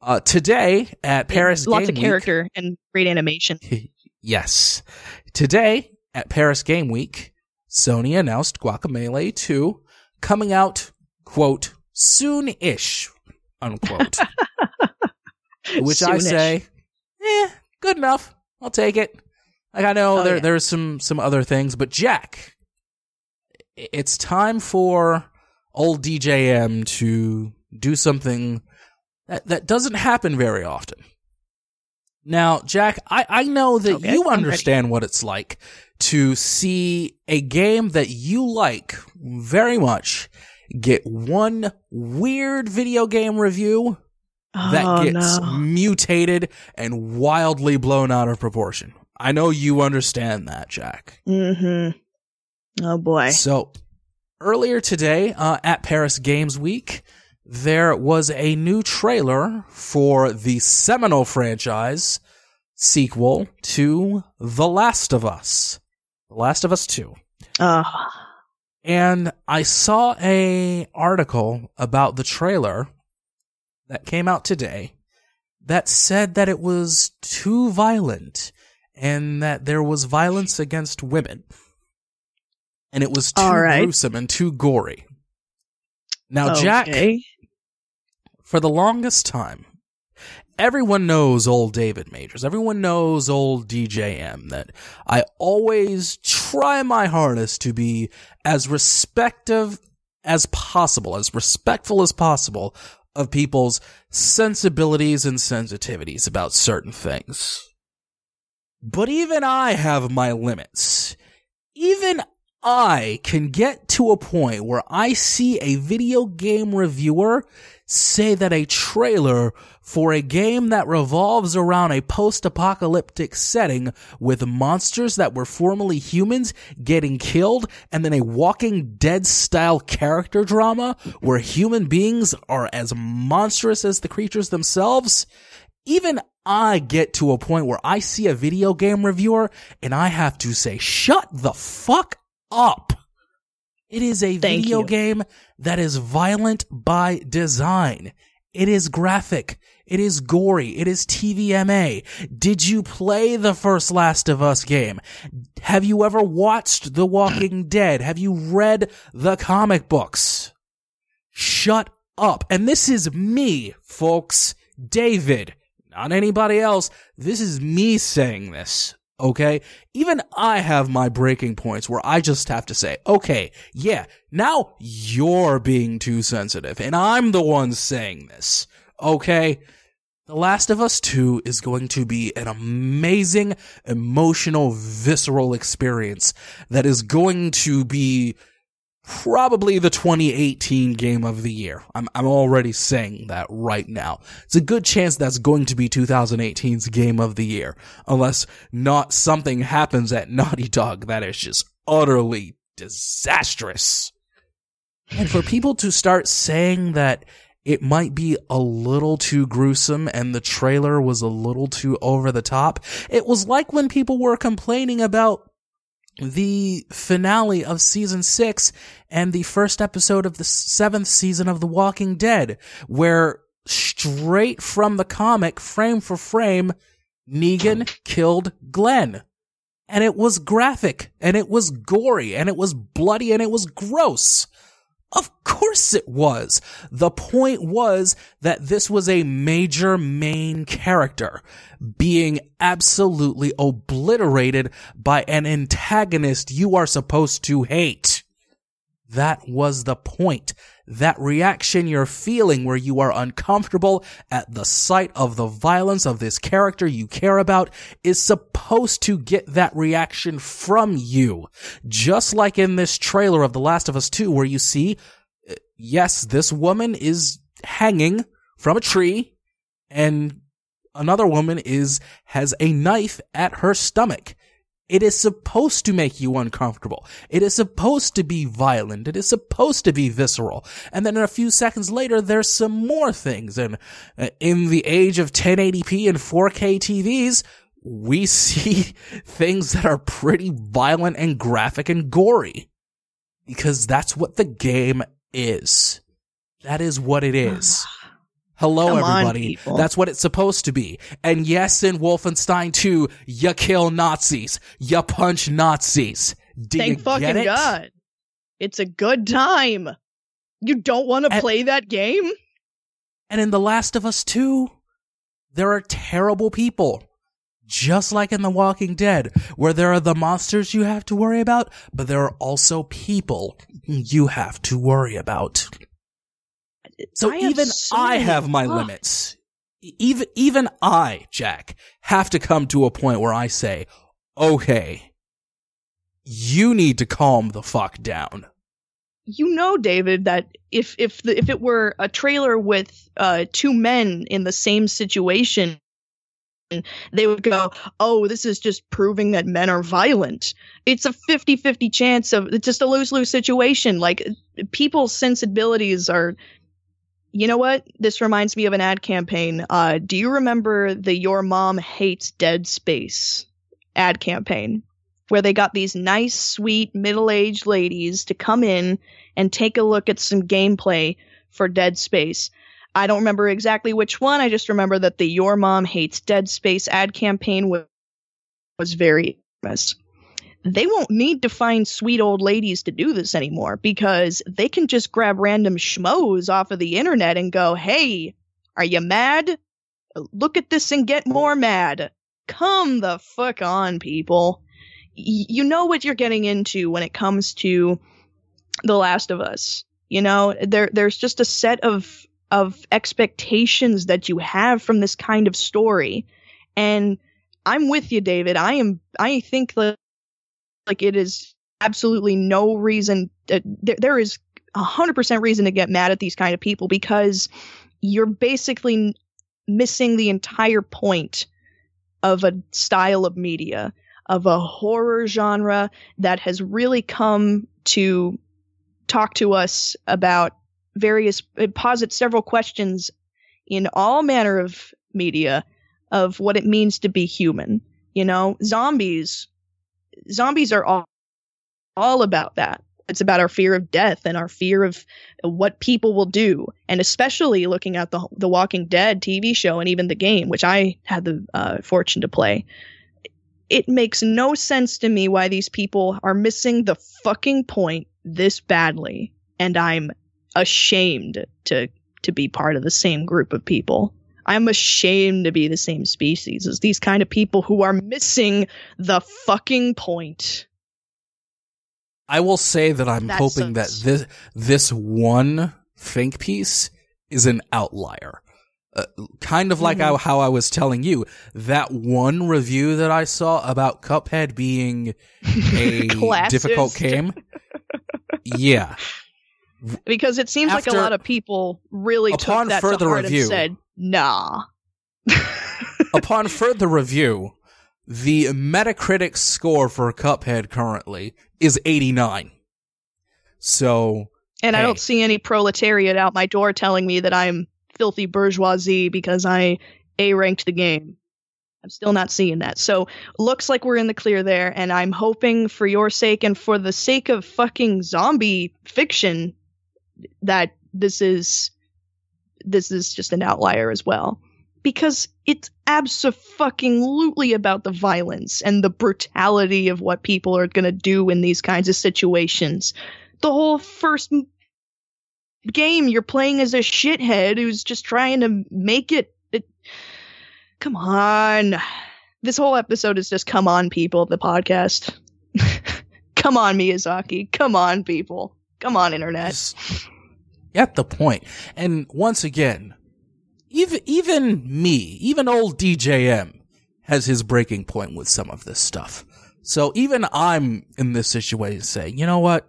Uh, today at Paris Lots Game of character and great animation. Week, yes. Today at Paris Game Week, Sony announced Guacamelee 2 coming out, quote, soon-ish, unquote. Which I say, eh, good enough. I'll take it. Like I know Oh, there yeah. there's some some other things, but Jack, it's time for old DJM to do something that that doesn't happen very often. Now, Jack, I, I know that Okay, you understand what it's like to see a game that you like very much get one weird video game review that oh, gets no. mutated and wildly blown out of proportion. I know you understand that, Jack. Mm-hmm. Oh boy. So, earlier today uh, at Paris Games Week, there was a new trailer for the seminal franchise sequel to The Last of Us. The Last of Us 2. Oh, And I saw a article about the trailer that came out today that said that it was too violent and that there was violence against women. And it was too right. gruesome and too gory. Now, Jack, for the longest time, everyone knows old David Majors. Everyone knows old DJM that I always try my hardest to be as respective as possible, as respectful as possible of people's sensibilities and sensitivities about certain things. But even I have my limits. Even I can get to a point where I see a video game reviewer say that a trailer for a game that revolves around a post-apocalyptic setting with monsters that were formerly humans getting killed and then a walking dead style character drama where human beings are as monstrous as the creatures themselves even I get to a point where I see a video game reviewer and I have to say, shut the fuck up. It is a Thank video you. game that is violent by design. It is graphic. It is gory. It is TVMA. Did you play the first Last of Us game? Have you ever watched The Walking Dead? Have you read the comic books? Shut up. And this is me, folks. David. Not anybody else. This is me saying this. Okay? Even I have my breaking points where I just have to say, okay, yeah, now you're being too sensitive and I'm the one saying this. Okay? The Last of Us 2 is going to be an amazing, emotional, visceral experience that is going to be probably the 2018 game of the year. I'm, I'm already saying that right now. It's a good chance that's going to be 2018's game of the year, unless not something happens at Naughty Dog that is just utterly disastrous. And for people to start saying that it might be a little too gruesome and the trailer was a little too over the top, it was like when people were complaining about the finale of season six and the first episode of the seventh season of The Walking Dead, where straight from the comic, frame for frame, Negan killed Glenn. And it was graphic, and it was gory, and it was bloody, and it was gross. Of course it was. The point was that this was a major main character being absolutely obliterated by an antagonist you are supposed to hate. That was the point. That reaction you're feeling where you are uncomfortable at the sight of the violence of this character you care about is supposed to get that reaction from you. Just like in this trailer of The Last of Us 2 where you see, uh, yes, this woman is hanging from a tree and another woman is, has a knife at her stomach. It is supposed to make you uncomfortable. It is supposed to be violent. It is supposed to be visceral. And then a few seconds later, there's some more things. And uh, in the age of 1080p and 4K TVs, we see things that are pretty violent and graphic and gory. Because that's what the game is. That is what it is. Hello, Come everybody. people. That's what it's supposed to be. And yes, in Wolfenstein 2, you kill Nazis. You punch Nazis. Do Thank fucking get it? God. It's a good time. You don't want to play that game? And in The Last of Us 2, there are terrible people. Just like in The Walking Dead, where there are the monsters you have to worry about, but there are also people you have to worry about. So I even so I have my thoughts. limits. Even even I, Jack, have to come to a point where I say, "Okay, you need to calm the fuck down." You know, David, that if if the, if it were a trailer with uh, two men in the same situation, they would go, "Oh, this is just proving that men are violent." It's a 50-50 chance of it's just a lose-lose situation. Like people's sensibilities are you know what? This reminds me of an ad campaign. Uh, do you remember the Your Mom Hates Dead Space ad campaign? Where they got these nice, sweet, middle aged ladies to come in and take a look at some gameplay for Dead Space. I don't remember exactly which one. I just remember that the Your Mom Hates Dead Space ad campaign was, was very famous they won't need to find sweet old ladies to do this anymore because they can just grab random schmoes off of the internet and go, hey, are you mad? Look at this and get more mad. Come the fuck on, people. You know what you're getting into when it comes to The Last of Us. You know, there there's just a set of of expectations that you have from this kind of story. And I'm with you, David. I am I think that like it is absolutely no reason uh, there, there is a hundred percent reason to get mad at these kind of people because you're basically missing the entire point of a style of media of a horror genre that has really come to talk to us about various it posits several questions in all manner of media of what it means to be human. You know zombies zombies are all all about that. It's about our fear of death and our fear of what people will do, and especially looking at the the Walking Dead TV show and even the game, which I had the uh, fortune to play. It makes no sense to me why these people are missing the fucking point this badly, and I'm ashamed to to be part of the same group of people. I'm ashamed to be the same species as these kind of people who are missing the fucking point. I will say that I'm That hoping sucks. that this this one think piece is an outlier. Uh, kind of like Mhm. how, how I was telling you that one review that I saw about Cuphead being a difficult game. yeah, because it seems like a lot of people really Upon took that further to heart review- and said, "Nah." upon further review, the Metacritic score for Cuphead currently is 89. So and I don't see any proletariat out my door telling me that I'm filthy bourgeoisie because I A ranked the game. I'm still not seeing that. So looks like we're in the clear there, and I'm hoping for your sake and for the sake of fucking zombie fiction that this is this is just an outlier as well. Because it's absolutely about the violence and the brutality of what people are gonna do in these kinds of situations. The whole first game you're playing as a shithead who's just trying to make it, it come on. This whole episode is just come on people the podcast. Come on miyazaki. Come on people. Come on internet get the point. And once again, even even me, even old DJM has his breaking point with some of this stuff. So even I'm in this situation saying, you know what?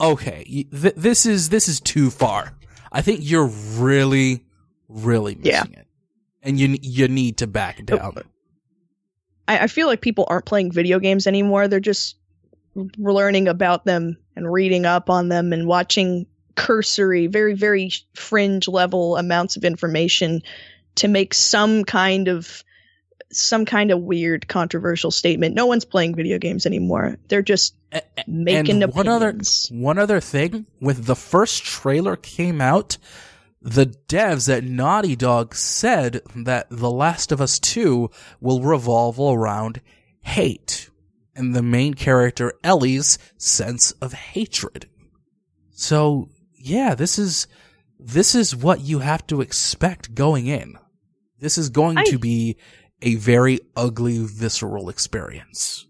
Okay, th- this is this is too far. I think you're really, really missing it, and you you need to back down. I, I feel like people aren't playing video games anymore they're just learning about them and reading up on them and watching cursory very very fringe level amounts of information to make some kind of some kind of weird controversial statement. No one's playing video games anymore. They're just A- making and one other one other thing, with the first trailer came out, the devs at Naughty Dog said that The Last of Us 2 will revolve around hate and the main character Ellie's sense of hatred. So, yeah, this is this is what you have to expect going in. This is going I, to be a very ugly visceral experience.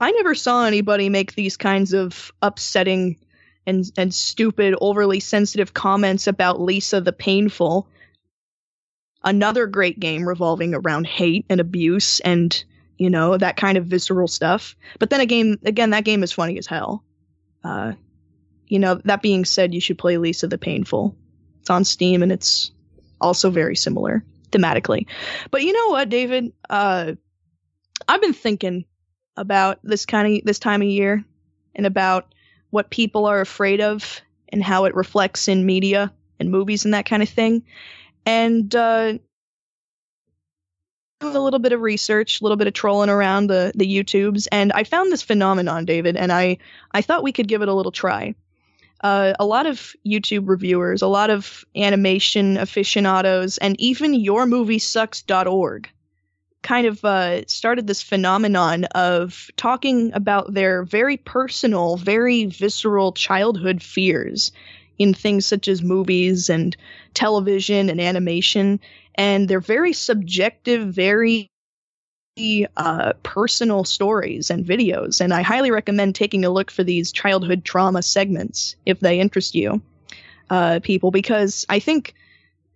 I never saw anybody make these kinds of upsetting and and stupid, overly sensitive comments about Lisa the Painful. Another great game revolving around hate and abuse and you know that kind of visceral stuff. But then again, again, that game is funny as hell. Uh, you know, that being said, you should play Lisa the Painful. It's on Steam and it's also very similar thematically. But you know what, David? Uh, I've been thinking about this kind of this time of year and about what people are afraid of and how it reflects in media and movies and that kind of thing. And uh, a little bit of research, a little bit of trolling around the the YouTubes, and I found this phenomenon, David, and I I thought we could give it a little try. Uh, a lot of YouTube reviewers, a lot of animation aficionados, and even YourMovieSucks.org kind of uh, started this phenomenon of talking about their very personal, very visceral childhood fears in things such as movies and television and animation. And they're very subjective, very uh, personal stories and videos. And I highly recommend taking a look for these childhood trauma segments if they interest you, uh, people, because I think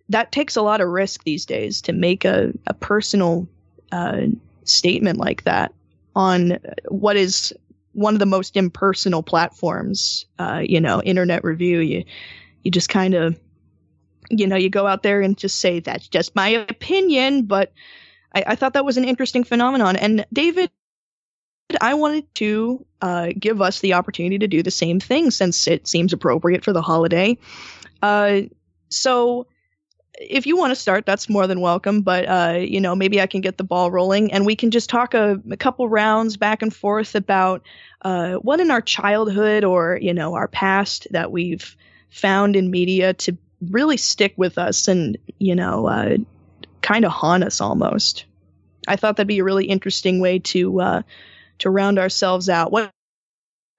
that takes a lot of risk these days to make a, a personal uh, statement like that on what is one of the most impersonal platforms, uh, you know, internet review. You you just kind of, you know, you go out there and just say that's just my opinion. But I, I thought that was an interesting phenomenon. And David, I wanted to uh, give us the opportunity to do the same thing since it seems appropriate for the holiday. Uh, so if you want to start, that's more than welcome. But uh, you know, maybe I can get the ball rolling, and we can just talk a, a couple rounds back and forth about uh, what in our childhood or you know our past that we've found in media to really stick with us and you know uh, kind of haunt us almost. I thought that'd be a really interesting way to uh, to round ourselves out. What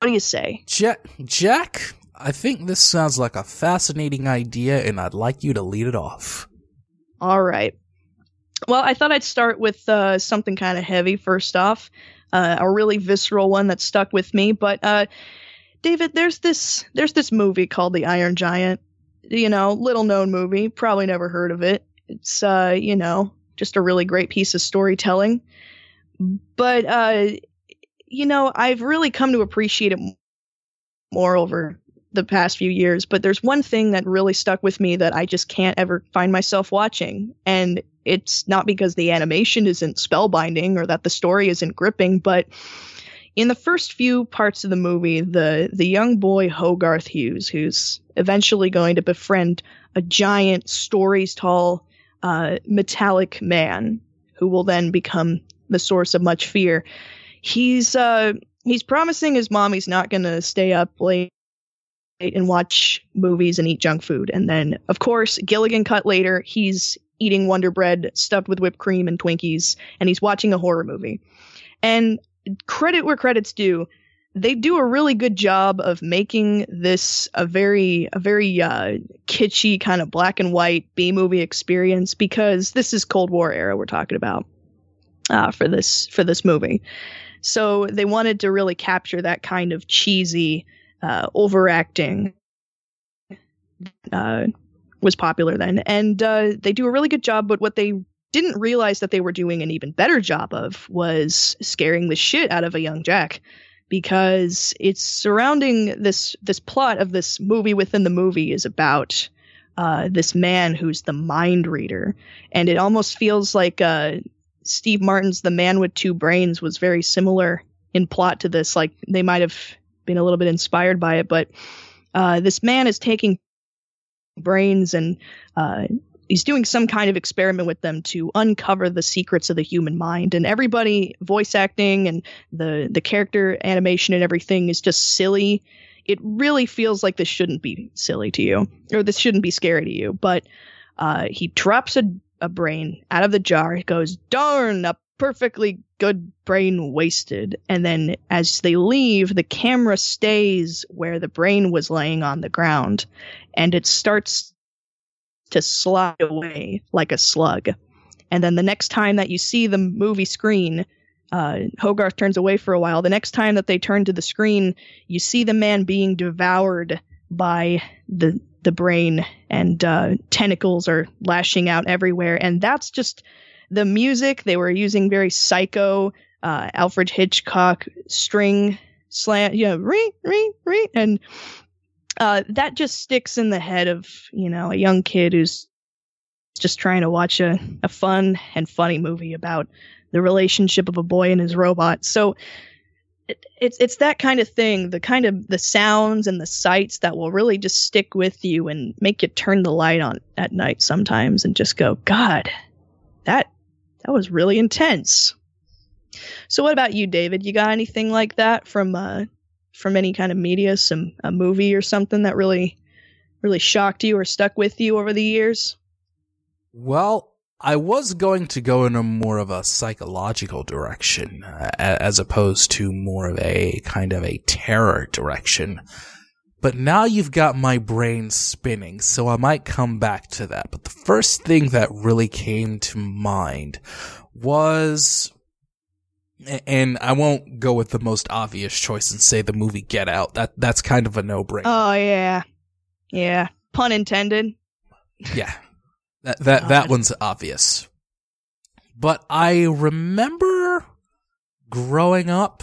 what do you say, Jack? Jack, I think this sounds like a fascinating idea, and I'd like you to lead it off. All right. Well, I thought I'd start with uh, something kind of heavy first off, uh, a really visceral one that stuck with me. But uh, David, there's this there's this movie called The Iron Giant. You know, little known movie, probably never heard of it. It's uh, you know, just a really great piece of storytelling. But uh, you know, I've really come to appreciate it more over the past few years, but there's one thing that really stuck with me that I just can't ever find myself watching. And it's not because the animation isn't spellbinding or that the story isn't gripping, but in the first few parts of the movie, the the young boy Hogarth Hughes, who's eventually going to befriend a giant, stories tall, uh, metallic man who will then become the source of much fear. He's uh, he's promising his mom he's not going to stay up late and watch movies and eat junk food. And then, of course, Gilligan cut later, he's eating Wonder Bread stuffed with whipped cream and Twinkies, and he's watching a horror movie. And credit where credit's due, they do a really good job of making this a very a very uh, kitschy kind of black and white B movie experience because this is Cold War era we're talking about uh, for this for this movie. So they wanted to really capture that kind of cheesy uh, overacting uh, was popular then, and uh, they do a really good job. But what they didn't realize that they were doing an even better job of was scaring the shit out of a young Jack, because it's surrounding this this plot of this movie within the movie is about uh, this man who's the mind reader, and it almost feels like uh, Steve Martin's The Man with Two Brains was very similar in plot to this. Like they might have been a little bit inspired by it. But uh, this man is taking brains and uh, he's doing some kind of experiment with them to uncover the secrets of the human mind. And everybody, voice acting and the the character animation and everything is just silly it really feels like this shouldn't be silly to you or this shouldn't be scary to you. But uh, he drops a, a brain out of the jar. He goes, darn, a perfectly good brain wasted. And then as they leave, the camera stays where the brain was laying on the ground and it starts to slide away like a slug. And then the next time that you see the movie screen, uh, Hogarth turns away for a while. The next time that they turn to the screen, you see the man being devoured by the the brain, and uh, tentacles are lashing out everywhere. And that's just the music. They were using very psycho uh, Alfred Hitchcock string slant, you know, ring, ring, ring, and uh, that just sticks in the head of you know a young kid who's just trying to watch a, a fun and funny movie about the relationship of a boy and his robot. So it, it's it's that kind of thing, the kind of the sounds and the sights that will really just stick with you and make you turn the light on at night sometimes and just go, God, that that was really intense. So what about you, David? You got anything like that from uh from any kind of media, some a movie or something that really really shocked you or stuck with you over the years? Well, I was going to go in a more of a psychological direction, uh, as opposed to more of a kind of a terror direction. But now you've got my brain spinning, so I might come back to that. But the first thing that really came to mind was and I won't go with the most obvious choice and say the movie Get Out. That that's kind of a no-brainer. Oh yeah. Yeah. Pun intended. Yeah. That that God. that one's obvious. But I remember growing up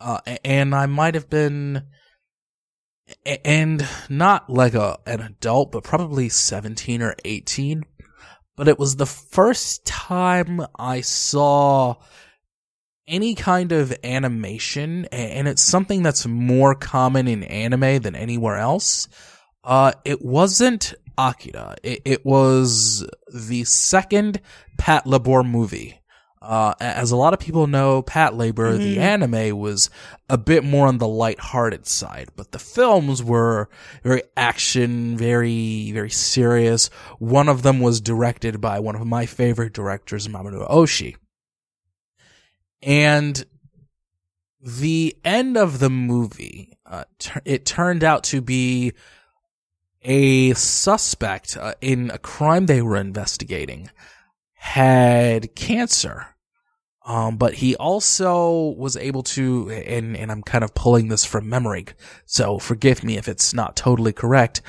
uh, and I might have been and not like a an adult but probably 17 or 18 but it was the first time I saw any kind of animation, and it's something that's more common in anime than anywhere else. Uh, it wasn't Akira. It, it was the second Patlabor movie. Uh, as a lot of people know, Patlabor, mm-hmm. the anime was a bit more on the light-hearted side, but the films were very action, very, very serious. One of them was directed by one of my favorite directors, Mamoru Oshii. And the end of the movie, uh, it turned out to be a suspect uh, in a crime they were investigating had cancer. Um, but he also was able to, and, and I'm kind of pulling this from memory, so forgive me if it's not totally correct.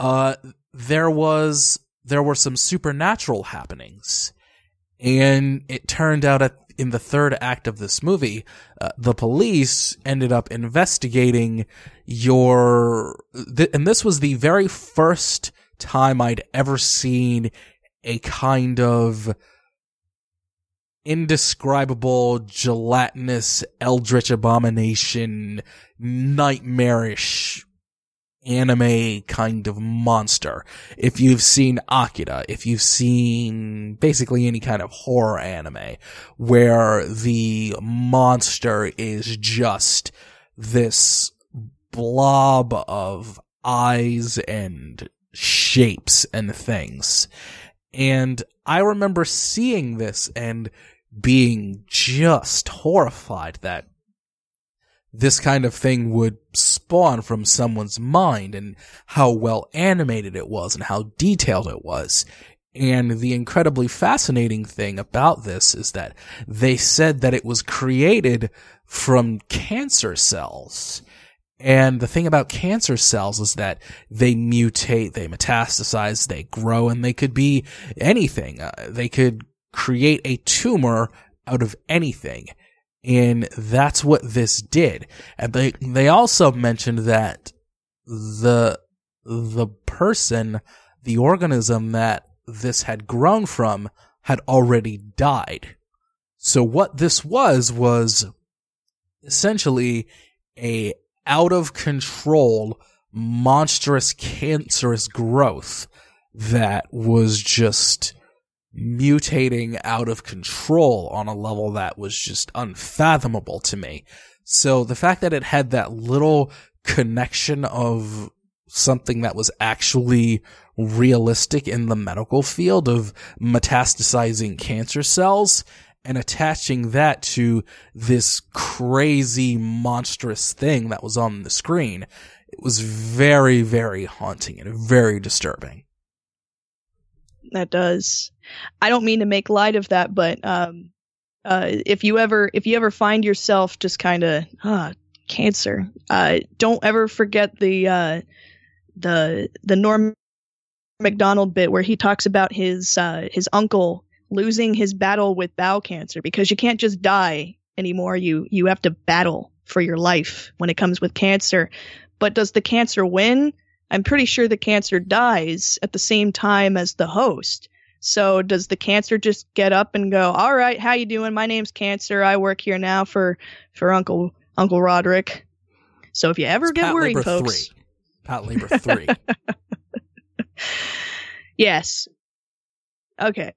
Uh, there was, there were some supernatural happenings. And it turned out at in the third act of this movie, uh, the police ended up investigating your, th- and this was the very first time I'd ever seen a kind of indescribable, gelatinous, eldritch abomination, nightmarish anime kind of monster. If you've seen Akira, if you've seen basically any kind of horror anime where the monster is just this blob of eyes and shapes and things. And I remember seeing this and being just horrified that this kind of thing would spawn from someone's mind and how well animated it was and how detailed it was. And the incredibly fascinating thing about this is that they said that it was created from cancer cells. And the thing about cancer cells is that they mutate, they metastasize, they grow, and they could be anything. Uh, they could create a tumor out of anything. And that's what this did. And they, they also mentioned that the, the person, the organism that this had grown from had already died. So what this was, was essentially a out of control, monstrous, cancerous growth that was just mutating out of control on a level that was just unfathomable to me. So the fact that it had that little connection of something that was actually realistic in the medical field of metastasizing cancer cells and attaching that to this crazy monstrous thing that was on the screen. It was very, very haunting and very disturbing. That does. I don't mean to make light of that, but um, uh, if you ever if you ever find yourself just kind of ah cancer, uh, don't ever forget the uh, the the Norm Macdonald bit where he talks about his uh, his uncle losing his battle with bowel cancer because you can't just die anymore. You you have to battle for your life when it comes with cancer. But does the cancer win? I'm pretty sure the cancer dies at the same time as the host. So does the cancer just get up and go, "All right, how you doing? My name's Cancer. I work here now for for Uncle Uncle Roderick." So if you ever It's get Pat worried, Labor folks, 3. Pat Labor 3. yes. Okay.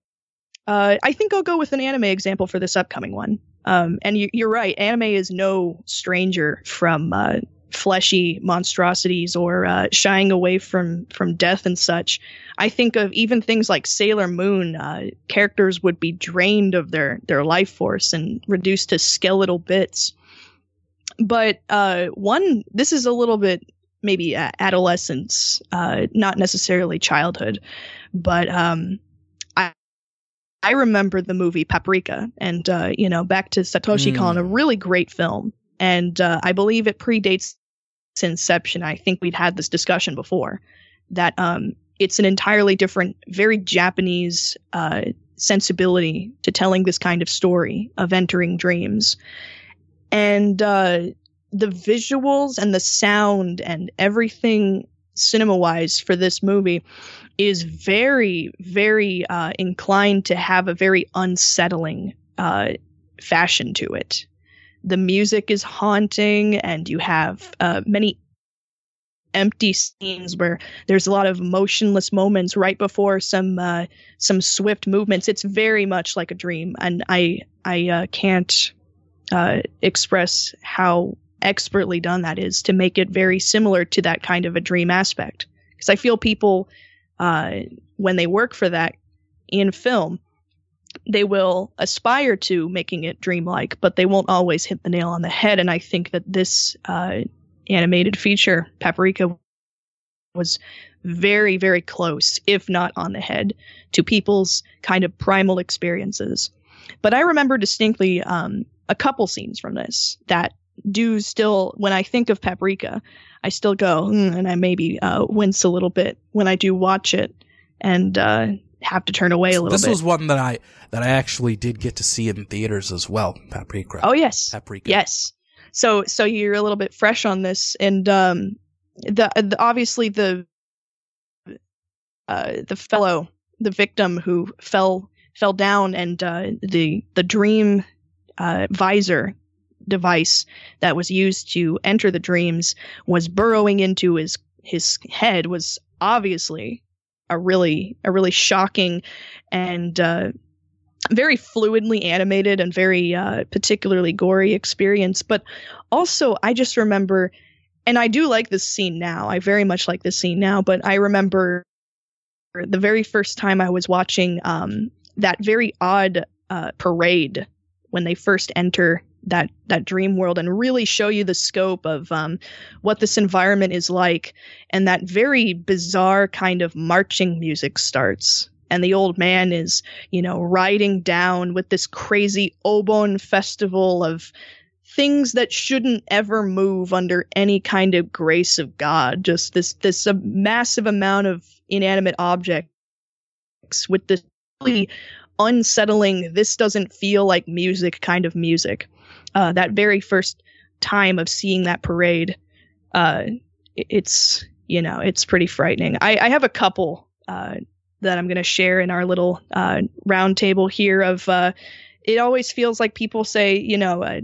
Uh, I think I'll go with an anime example for this upcoming one. Um, and you, you're right, anime is no stranger from uh, fleshy monstrosities or uh, shying away from from death and such. I think of even things like Sailor Moon. Uh, characters would be drained of their their life force and reduced to skeletal bits. But uh, one, this is a little bit maybe uh, adolescence, uh, not necessarily childhood, but um, I I remember the movie Paprika, and uh, you know, back to Satoshi Mm. Kon, a really great film, and uh, I believe it predates inception. I think we'd had this discussion before that um, it's an entirely different, very Japanese uh, sensibility to telling this kind of story of entering dreams, and uh, the visuals and the sound and everything cinema wise for this movie is very very uh, inclined to have a very unsettling uh, fashion to it. The music is haunting and you have uh, many empty scenes where there's a lot of motionless moments right before some uh, some swift movements it's very much like a dream and i i uh, can't uh, express how expertly done that is to make it very similar to that kind of a dream aspect. Because I feel people, uh, when they work for that in film, they will aspire to making it dreamlike, but they won't always hit the nail on the head. And I think that this uh, animated feature, Paprika, was very, very close, if not on the head, to people's kind of primal experiences. But I remember distinctly um, a couple scenes from this that do still, when I think of Paprika, I still go, "Hmm," and I maybe uh, wince a little bit when I do watch it and uh, have to turn away a little bit. this bit. was one that I that I actually did get to see in theaters as well. Paprika. oh, yes. Paprika. Yes. So so you're a little bit fresh on this, and um, the, the obviously the uh, the fellow, the victim who fell fell down, and uh, the the dream uh, visor device that was used to enter the dreams was burrowing into his his head was obviously a really a really shocking and uh, very fluidly animated and very uh, particularly gory experience. But also, I just remember, and I do like this scene now. I very much like this scene now. But I remember the very first time I was watching um, that very odd uh, parade when they first enter that that dream world and really show you the scope of um, what this environment is like and that very bizarre kind of marching music starts and the old man is you know riding down with this crazy obon festival of things that shouldn't ever move under any kind of grace of god. Just this this uh, massive amount of inanimate objects with this really unsettling this doesn't feel like music kind of music. Uh, that very first time of seeing that parade uh, it's you know it's pretty frightening. I, I have a couple uh, that i'm going to share in our little uh, round table here of uh, it always feels like people say you know uh,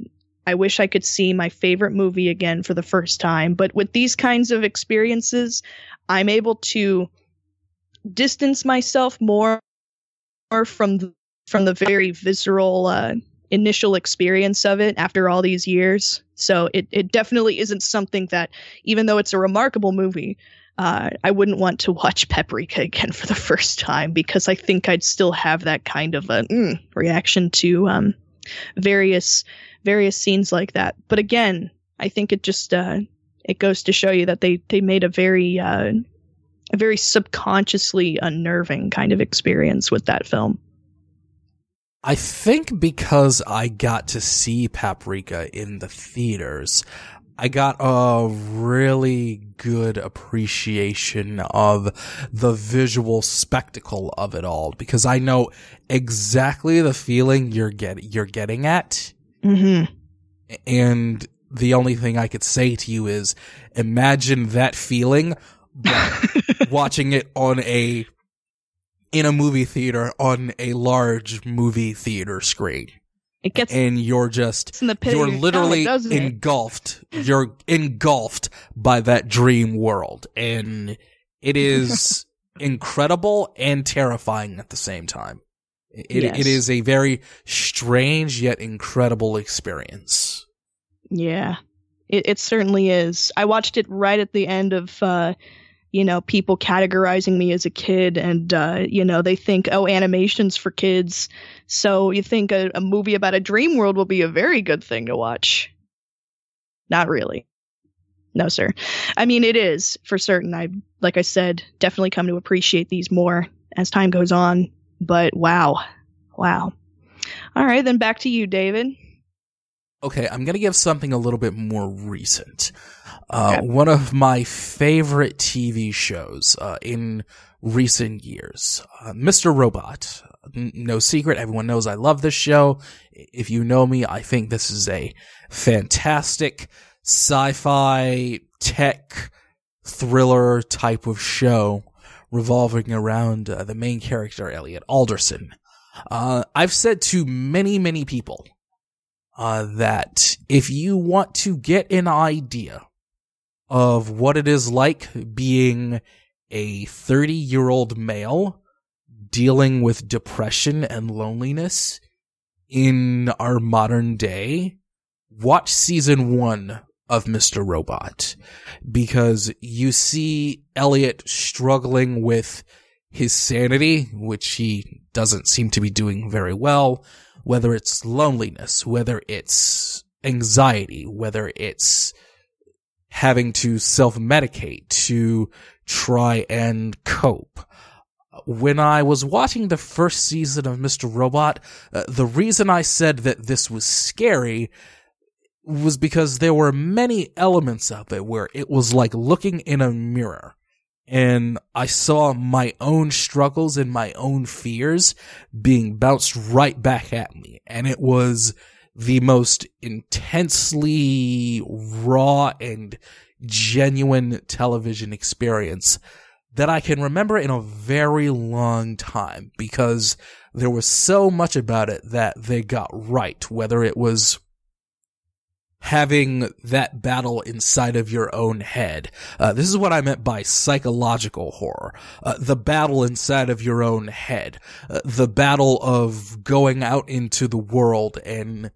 i wish i could see my favorite movie again for the first time but with these kinds of experiences i'm able to distance myself more more from the, from the very visceral uh, initial experience of it after all these years. So it, it definitely isn't something that, even though it's a remarkable movie, uh, I wouldn't want to watch Paprika again for the first time because I think I'd still have that kind of a mm, reaction to um, various various scenes like that. But again, I think it just uh, it goes to show you that they they made a very uh, a very subconsciously unnerving kind of experience with that film. I think because I got to see Paprika in the theaters, I got a really good appreciation of the visual spectacle of it all because I know exactly the feeling you're getting you're getting at. Mm-hmm. And the only thing I could say to you is imagine that feeling but watching it on a in a movie theater on a large movie theater screen. It gets and you're just in the pit you're literally stomach, engulfed. You're engulfed by that dream world, and it is incredible and terrifying at the same time. It Yes. it is a very strange yet incredible experience. Yeah, it, it certainly is. I watched it right at the end of, uh, you know, people categorizing me as a kid, and uh, you know, they think, oh, animations for kids. So you think a, a movie about a dream world will be a very good thing to watch? Not really. No, sir. I mean, it is for certain. I, like I said, definitely come to appreciate these more as time goes on. But wow, wow. All right, then back to you, David. Okay, I'm gonna give something a little bit more recent. Uh, Okay. One of my favorite TV shows uh, in recent years, uh, Mr. Robot. No secret, everyone knows I love this show. If you know me, I think this is a fantastic sci-fi tech thriller type of show revolving around uh, the main character, Elliot Alderson. Uh, I've said to many, many people uh, that if you want to get an idea of what it is like being a 30 year old male dealing with depression and loneliness in our modern day, watch season one of Mr. Robot because you see Elliot struggling with his sanity, which he doesn't seem to be doing very well, whether it's loneliness, whether it's anxiety, whether it's having to self-medicate to try and cope. When I was watching the first season of Mr. Robot, uh, the reason I said that this was scary was because there were many elements of it where it was like looking in a mirror and I saw my own struggles and my own fears being bounced right back at me. And it was the most intensely raw and genuine television experience that I can remember in a very long time because there was so much about it that they got right, whether it was having that battle inside of your own head. Uh, this is what I meant by psychological horror. Uh, the battle inside of your own head. Uh, the battle of going out into the world and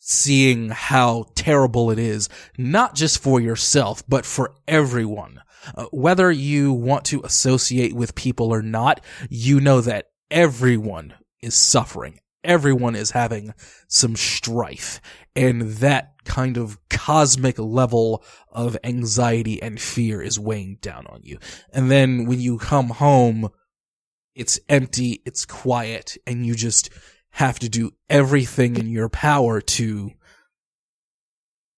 seeing how terrible it is, not just for yourself, but for everyone. Uh, whether you want to associate with people or not, you know that everyone is suffering. Everyone is having some strife. And that kind of cosmic level of anxiety and fear is weighing down on you. And then when you come home, it's empty, it's quiet, and you just have to do everything in your power to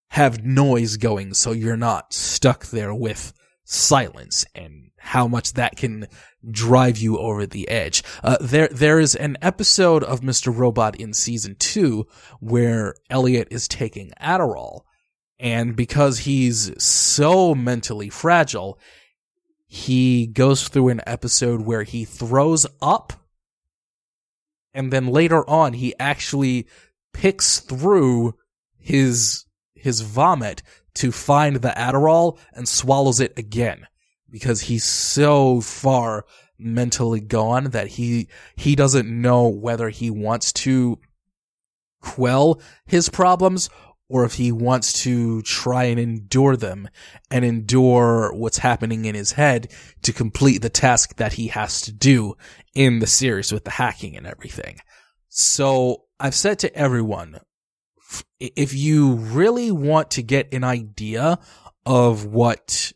have noise going so you're not stuck there with silence and how much that can drive you over the edge. Uh, there, there is an episode of Mr. Robot in season two where Elliot is taking Adderall and because he's so mentally fragile, he goes through an episode where he throws up and then later on he actually picks through his his vomit to find the Adderall and swallows it again because he's so far mentally gone that he he doesn't know whether he wants to quell his problems or if he wants to try and endure them and endure what's happening in his head to complete the task that he has to do in the series with the hacking and everything. So I've said to everyone, if you really want to get an idea of what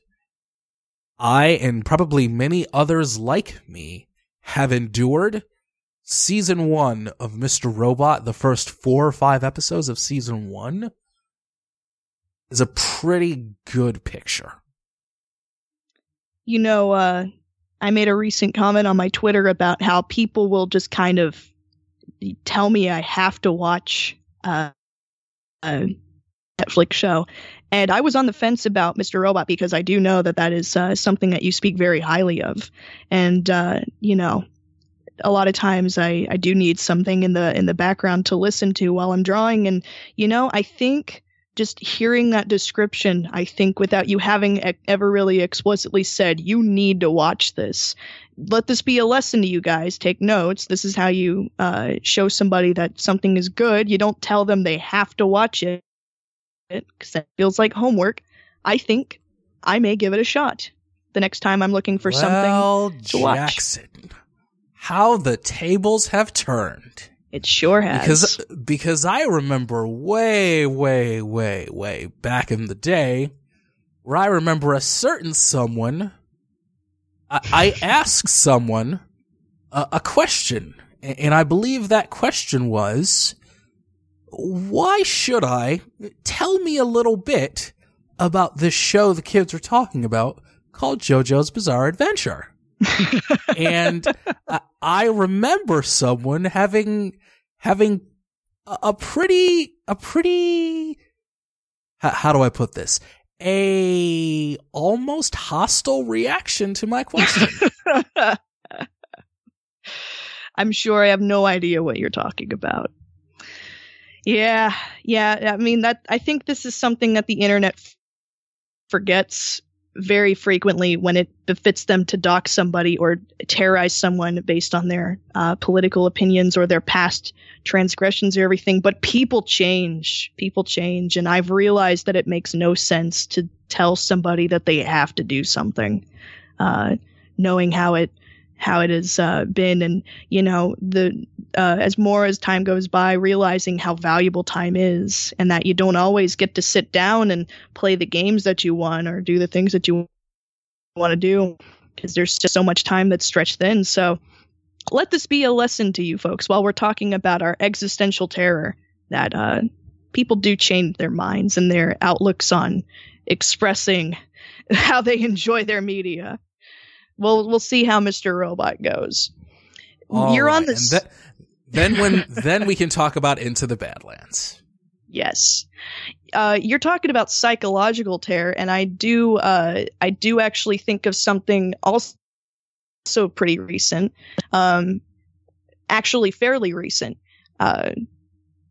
I and probably many others like me have endured, season one of Mr. Robot, the first four or five episodes of season one, is a pretty good picture. You know, uh, I made a recent comment on my Twitter about how people will just kind of tell me I have to watch uh, Netflix show. And I was on the fence about Mr. Robot because I do know that that is uh, something that you speak very highly of. And, uh, you know, a lot of times I, I do need something in the in the background to listen to while I'm drawing and you know I think just hearing that description, I think without you having ever really explicitly said, you need to watch this. Let this be a lesson to you guys. Take notes. This is how you uh, show somebody that something is good. You don't tell them they have to watch it because that feels like homework. I think I may give it a shot the next time I'm looking for well, something to Jackson, watch. How the tables have turned. It sure has. Because because I remember way, way, way, way back in the day where I remember a certain someone I, I asked someone a, a question. And I believe that question was, why should I tell me a little bit about this show the kids are talking about called JoJo's Bizarre Adventure? and I remember someone having having a pretty, a pretty, how, how do I put this? A almost hostile reaction to my question. I'm sure I have no idea what you're talking about. Yeah, yeah. I mean that. I think this is something that the internet f- forgets very frequently when it befits them to dock somebody or terrorize someone based on their uh, political opinions or their past transgressions or everything. But people change. People change. And I've realized that it makes no sense to tell somebody that they have to do something, uh, knowing how it how it has uh, been. And you know the uh, as more as time goes by realizing how valuable time is and that you don't always get to sit down and play the games that you want or do the things that you want to do because there's just so much time that's stretched thin. So let this be a lesson to you folks while we're talking about our existential terror that uh, people do change their minds and their outlooks on expressing how they enjoy their media we'll we'll see how Mr. Robot goes. All You're right. on this. Th- then when then we can talk about Into the Badlands. Yes. Uh, you're talking about psychological terror, and I do uh, I do actually think of something also so pretty recent, um, actually fairly recent. Uh,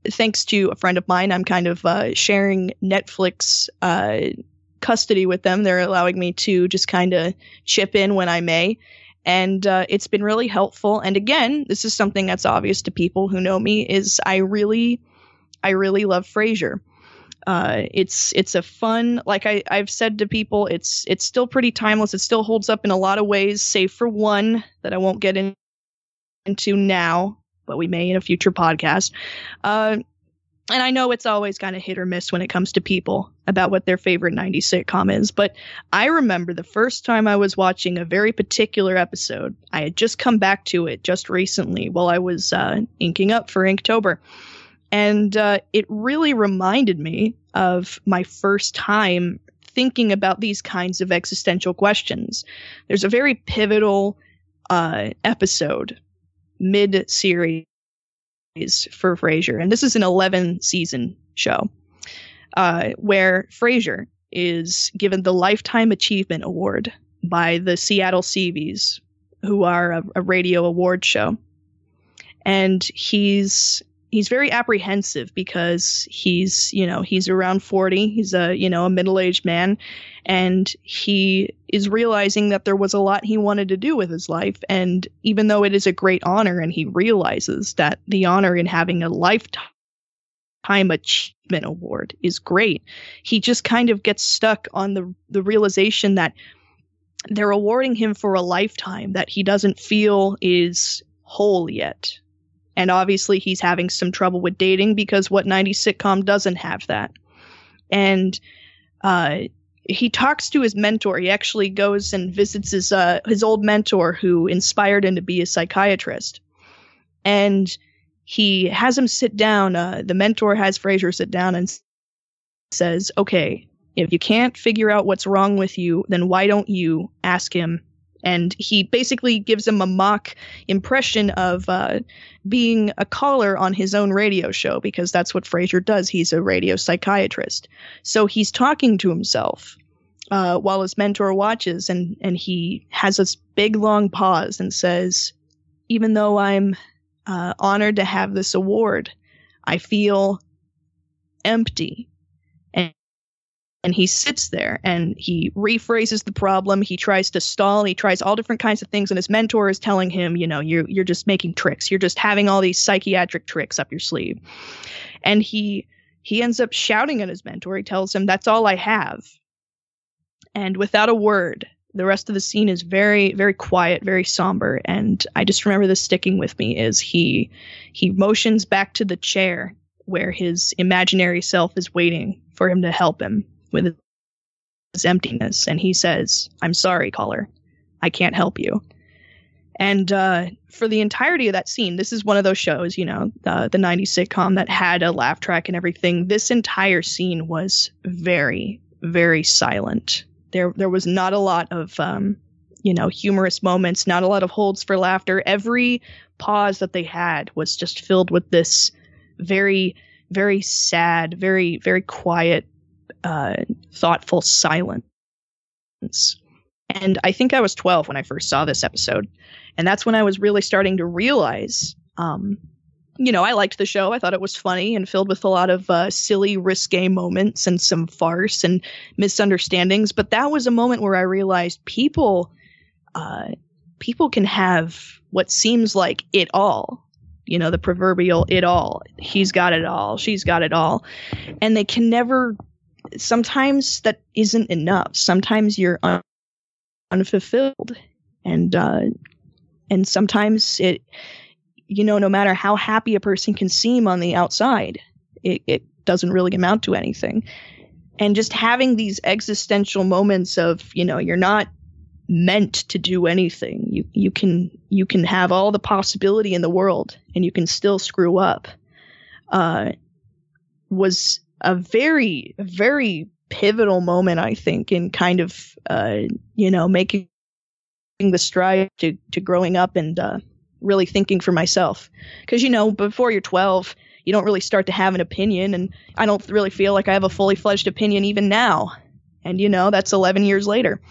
thanks to a friend of mine, I'm kind of uh, sharing Netflix uh, custody with them. They're allowing me to just kind of chip in when I may. And uh, it's been really helpful. And again, this is something that's obvious to people who know me is I really, I really love Frasier. Uh, it's it's a fun like I, I've said to people it's it's still pretty timeless it still holds up in a lot of ways save for one that I won't get in, into now but we may in a future podcast uh, and I know it's always kind of hit or miss when it comes to people about what their favorite 90s sitcom is, but I remember the first time I was watching a very particular episode. I had just come back to it just recently while I was uh, inking up for Inktober. And uh, it really reminded me of my first time thinking about these kinds of existential questions. There's a very pivotal uh, episode mid series for Frasier, and this is an 11 season show, uh, where Frasier is given the Lifetime Achievement Award by the Seattle Seabees, who are a, a radio award show, and he's he's very apprehensive because he's you know he's around 40 he's a you know a middle-aged man and he is realizing that there was a lot he wanted to do with his life and even though it is a great honor and he realizes that the honor in having a lifetime lifetime achievement award is great. He just kind of gets stuck on the the realization that they're awarding him for a lifetime that he doesn't feel is whole yet. And obviously he's having some trouble with dating because what 90s sitcom doesn't have that. And uh he talks to his mentor. He actually goes and visits his uh, his old mentor who inspired him to be a psychiatrist. And he has him sit down. Uh, the mentor has Frasier sit down and says, "Okay, if you can't figure out what's wrong with you, then why don't you ask him?" And he basically gives him a mock impression of uh, being a caller on his own radio show because that's what Frasier does. He's a radio psychiatrist. So he's talking to himself uh, while his mentor watches, and and he has this big long pause and says, "Even though I'm uh, honored to have this award. I feel empty. And, and he sits there and he rephrases the problem. He tries to stall. He tries all different kinds of things. And his mentor is telling him, you know, you're, you're just making tricks. You're just having all these psychiatric tricks up your sleeve. And he, he ends up shouting at his mentor. He tells him, that's all I have. And without a word, the rest of the scene is very very quiet very somber. And i just remember this sticking with me is he he motions back to the chair where his imaginary self is waiting for him to help him with his emptiness. And he says i'm sorry caller. I can't help you. And uh, for the entirety of that scene this is one of those shows you know the 90s sitcom that had a laugh track and everything. This entire scene was very very silent there there was not a lot of um, you know humorous moments, not a lot of holds for laughter. Every pause that they had was just filled with this very very sad, very very quiet, uh, thoughtful silence. And I think I was 12 when I first saw this episode, and that's when I was really starting to realize um, you know, I liked the show. I thought it was funny and filled with a lot of uh, silly, risque moments and some farce and misunderstandings. But that was a moment where I realized people, uh, people can have what seems like it all. You know, the proverbial it all. He's got it all. She's got it all. And they can never, sometimes that isn't enough. Sometimes you're un- unfulfilled. And, uh, and sometimes it, you know, no matter how happy a person can seem on the outside, it, it doesn't really amount to anything. And just having these existential moments of, you know, you're not meant to do anything. You you can you can have all the possibility in the world and you can still screw up. Uh, was a very very pivotal moment, I think, in kind of uh, you know making the stride to to growing up and uh, really thinking for myself. Because, you know, before you're 12, you don't really start to have an opinion, and I don't really feel like I have a fully fledged opinion even now. And, you know, that's 11 years later.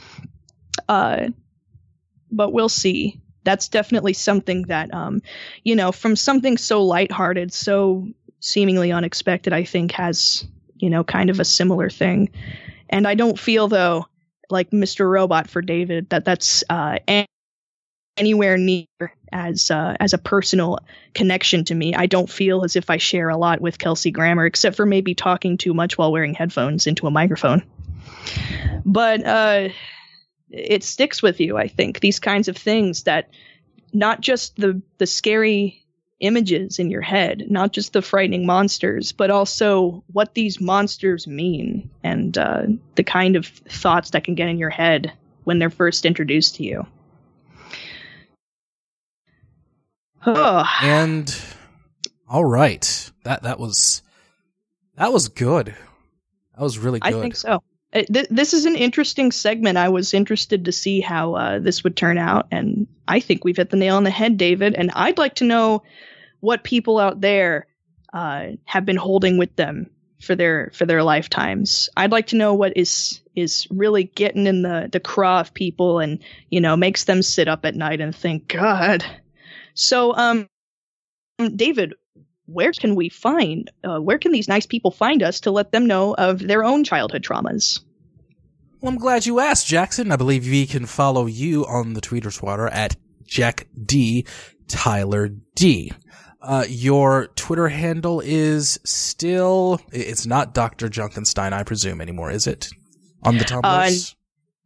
Uh, but we'll see. That's definitely something that, um, you know, from something so lighthearted, so seemingly unexpected, I think has, you know, kind of a similar thing. And I don't feel, though, like Mr. Robot for David, that that's uh, anywhere near as uh, as a personal connection to me. I don't feel as if I share a lot with Kelsey Grammer, except for maybe talking too much while wearing headphones into a microphone. But uh, it sticks with you, I think. These kinds of things that not just the the scary images in your head, not just the frightening monsters, but also what these monsters mean and uh, the kind of thoughts that can get in your head when they're first introduced to you. And all right, that that was that was good. That was really good. I think so. Uh, th- this is an interesting segment. I was interested to see how uh, this would turn out, and I think we've hit the nail on the head, David. And I'd like to know what people out there uh, have been holding with them for their for their lifetimes. I'd like to know what is is really getting in the the craw of people, and you know makes them sit up at night and think, God, so, um, David, where can we find, uh, where can these nice people find us to let them know of their own childhood traumas? Well, I'm glad you asked, Jackson. I believe we can follow you on the Tweeter Swatter at Jack D. Tyler D. Uh, your Twitter handle is still, it's not Dr. Junkenstein, I presume, anymore, is it? On the Tumblrs? Uh,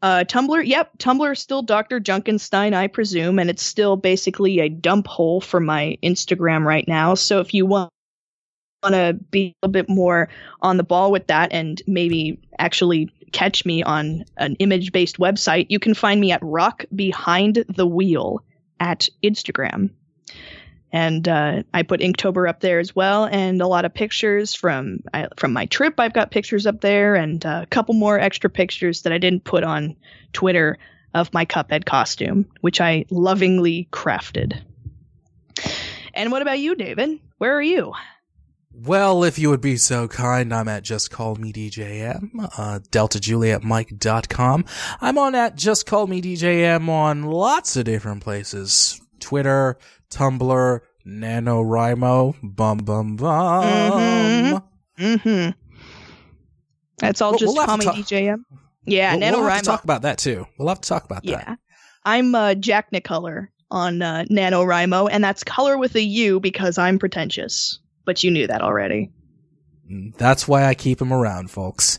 Uh, Tumblr, yep, Tumblr is still Dr. Junkenstein, I presume, and it's still basically a dump hole for my Instagram right now. So if you want want to be a bit more on the ball with that and maybe actually catch me on an image based website, you can find me at Rock Behind the Wheel at Instagram. And uh, I put Inktober up there as well, and a lot of pictures from I, from my trip. I've got pictures up there, and uh, a couple more extra pictures that I didn't put on Twitter of my Cuphead costume, which I lovingly crafted. And what about you, David? Where are you? Well, if you would be so kind, I'm at Just Call Me DJM, uh, DeltaJulietMike.com. I'm on at Just Call Me DJM on lots of different places. Twitter, Tumblr, NaNoWriMo, bum bum bum. Mm-hmm. That's all We'll- just we'll have call to me talk- DJM. Yeah, We'll- we'll have to talk about that too. We'll have to talk about Yeah. that. I'm uh, Jack Nicolour on uh, NaNoWriMo, and that's color with a U because I'm pretentious. But you knew that already. Mm, That's why I keep him around, folks.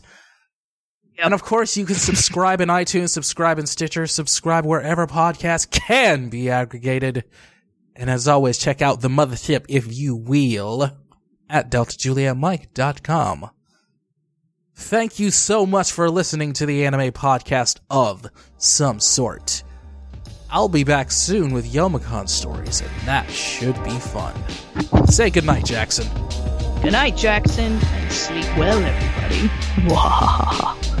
Yep. And of course, you can subscribe in iTunes, subscribe in Stitcher, subscribe wherever podcasts can be aggregated. And as always, check out the mothership, if you will, at deltajulietmike.com. Thank you so much for listening to the anime podcast of some sort. I'll be back soon with Youmacon stories, and that should be fun. Say goodnight, Jackson. Good night, Jackson, and sleep well, everybody.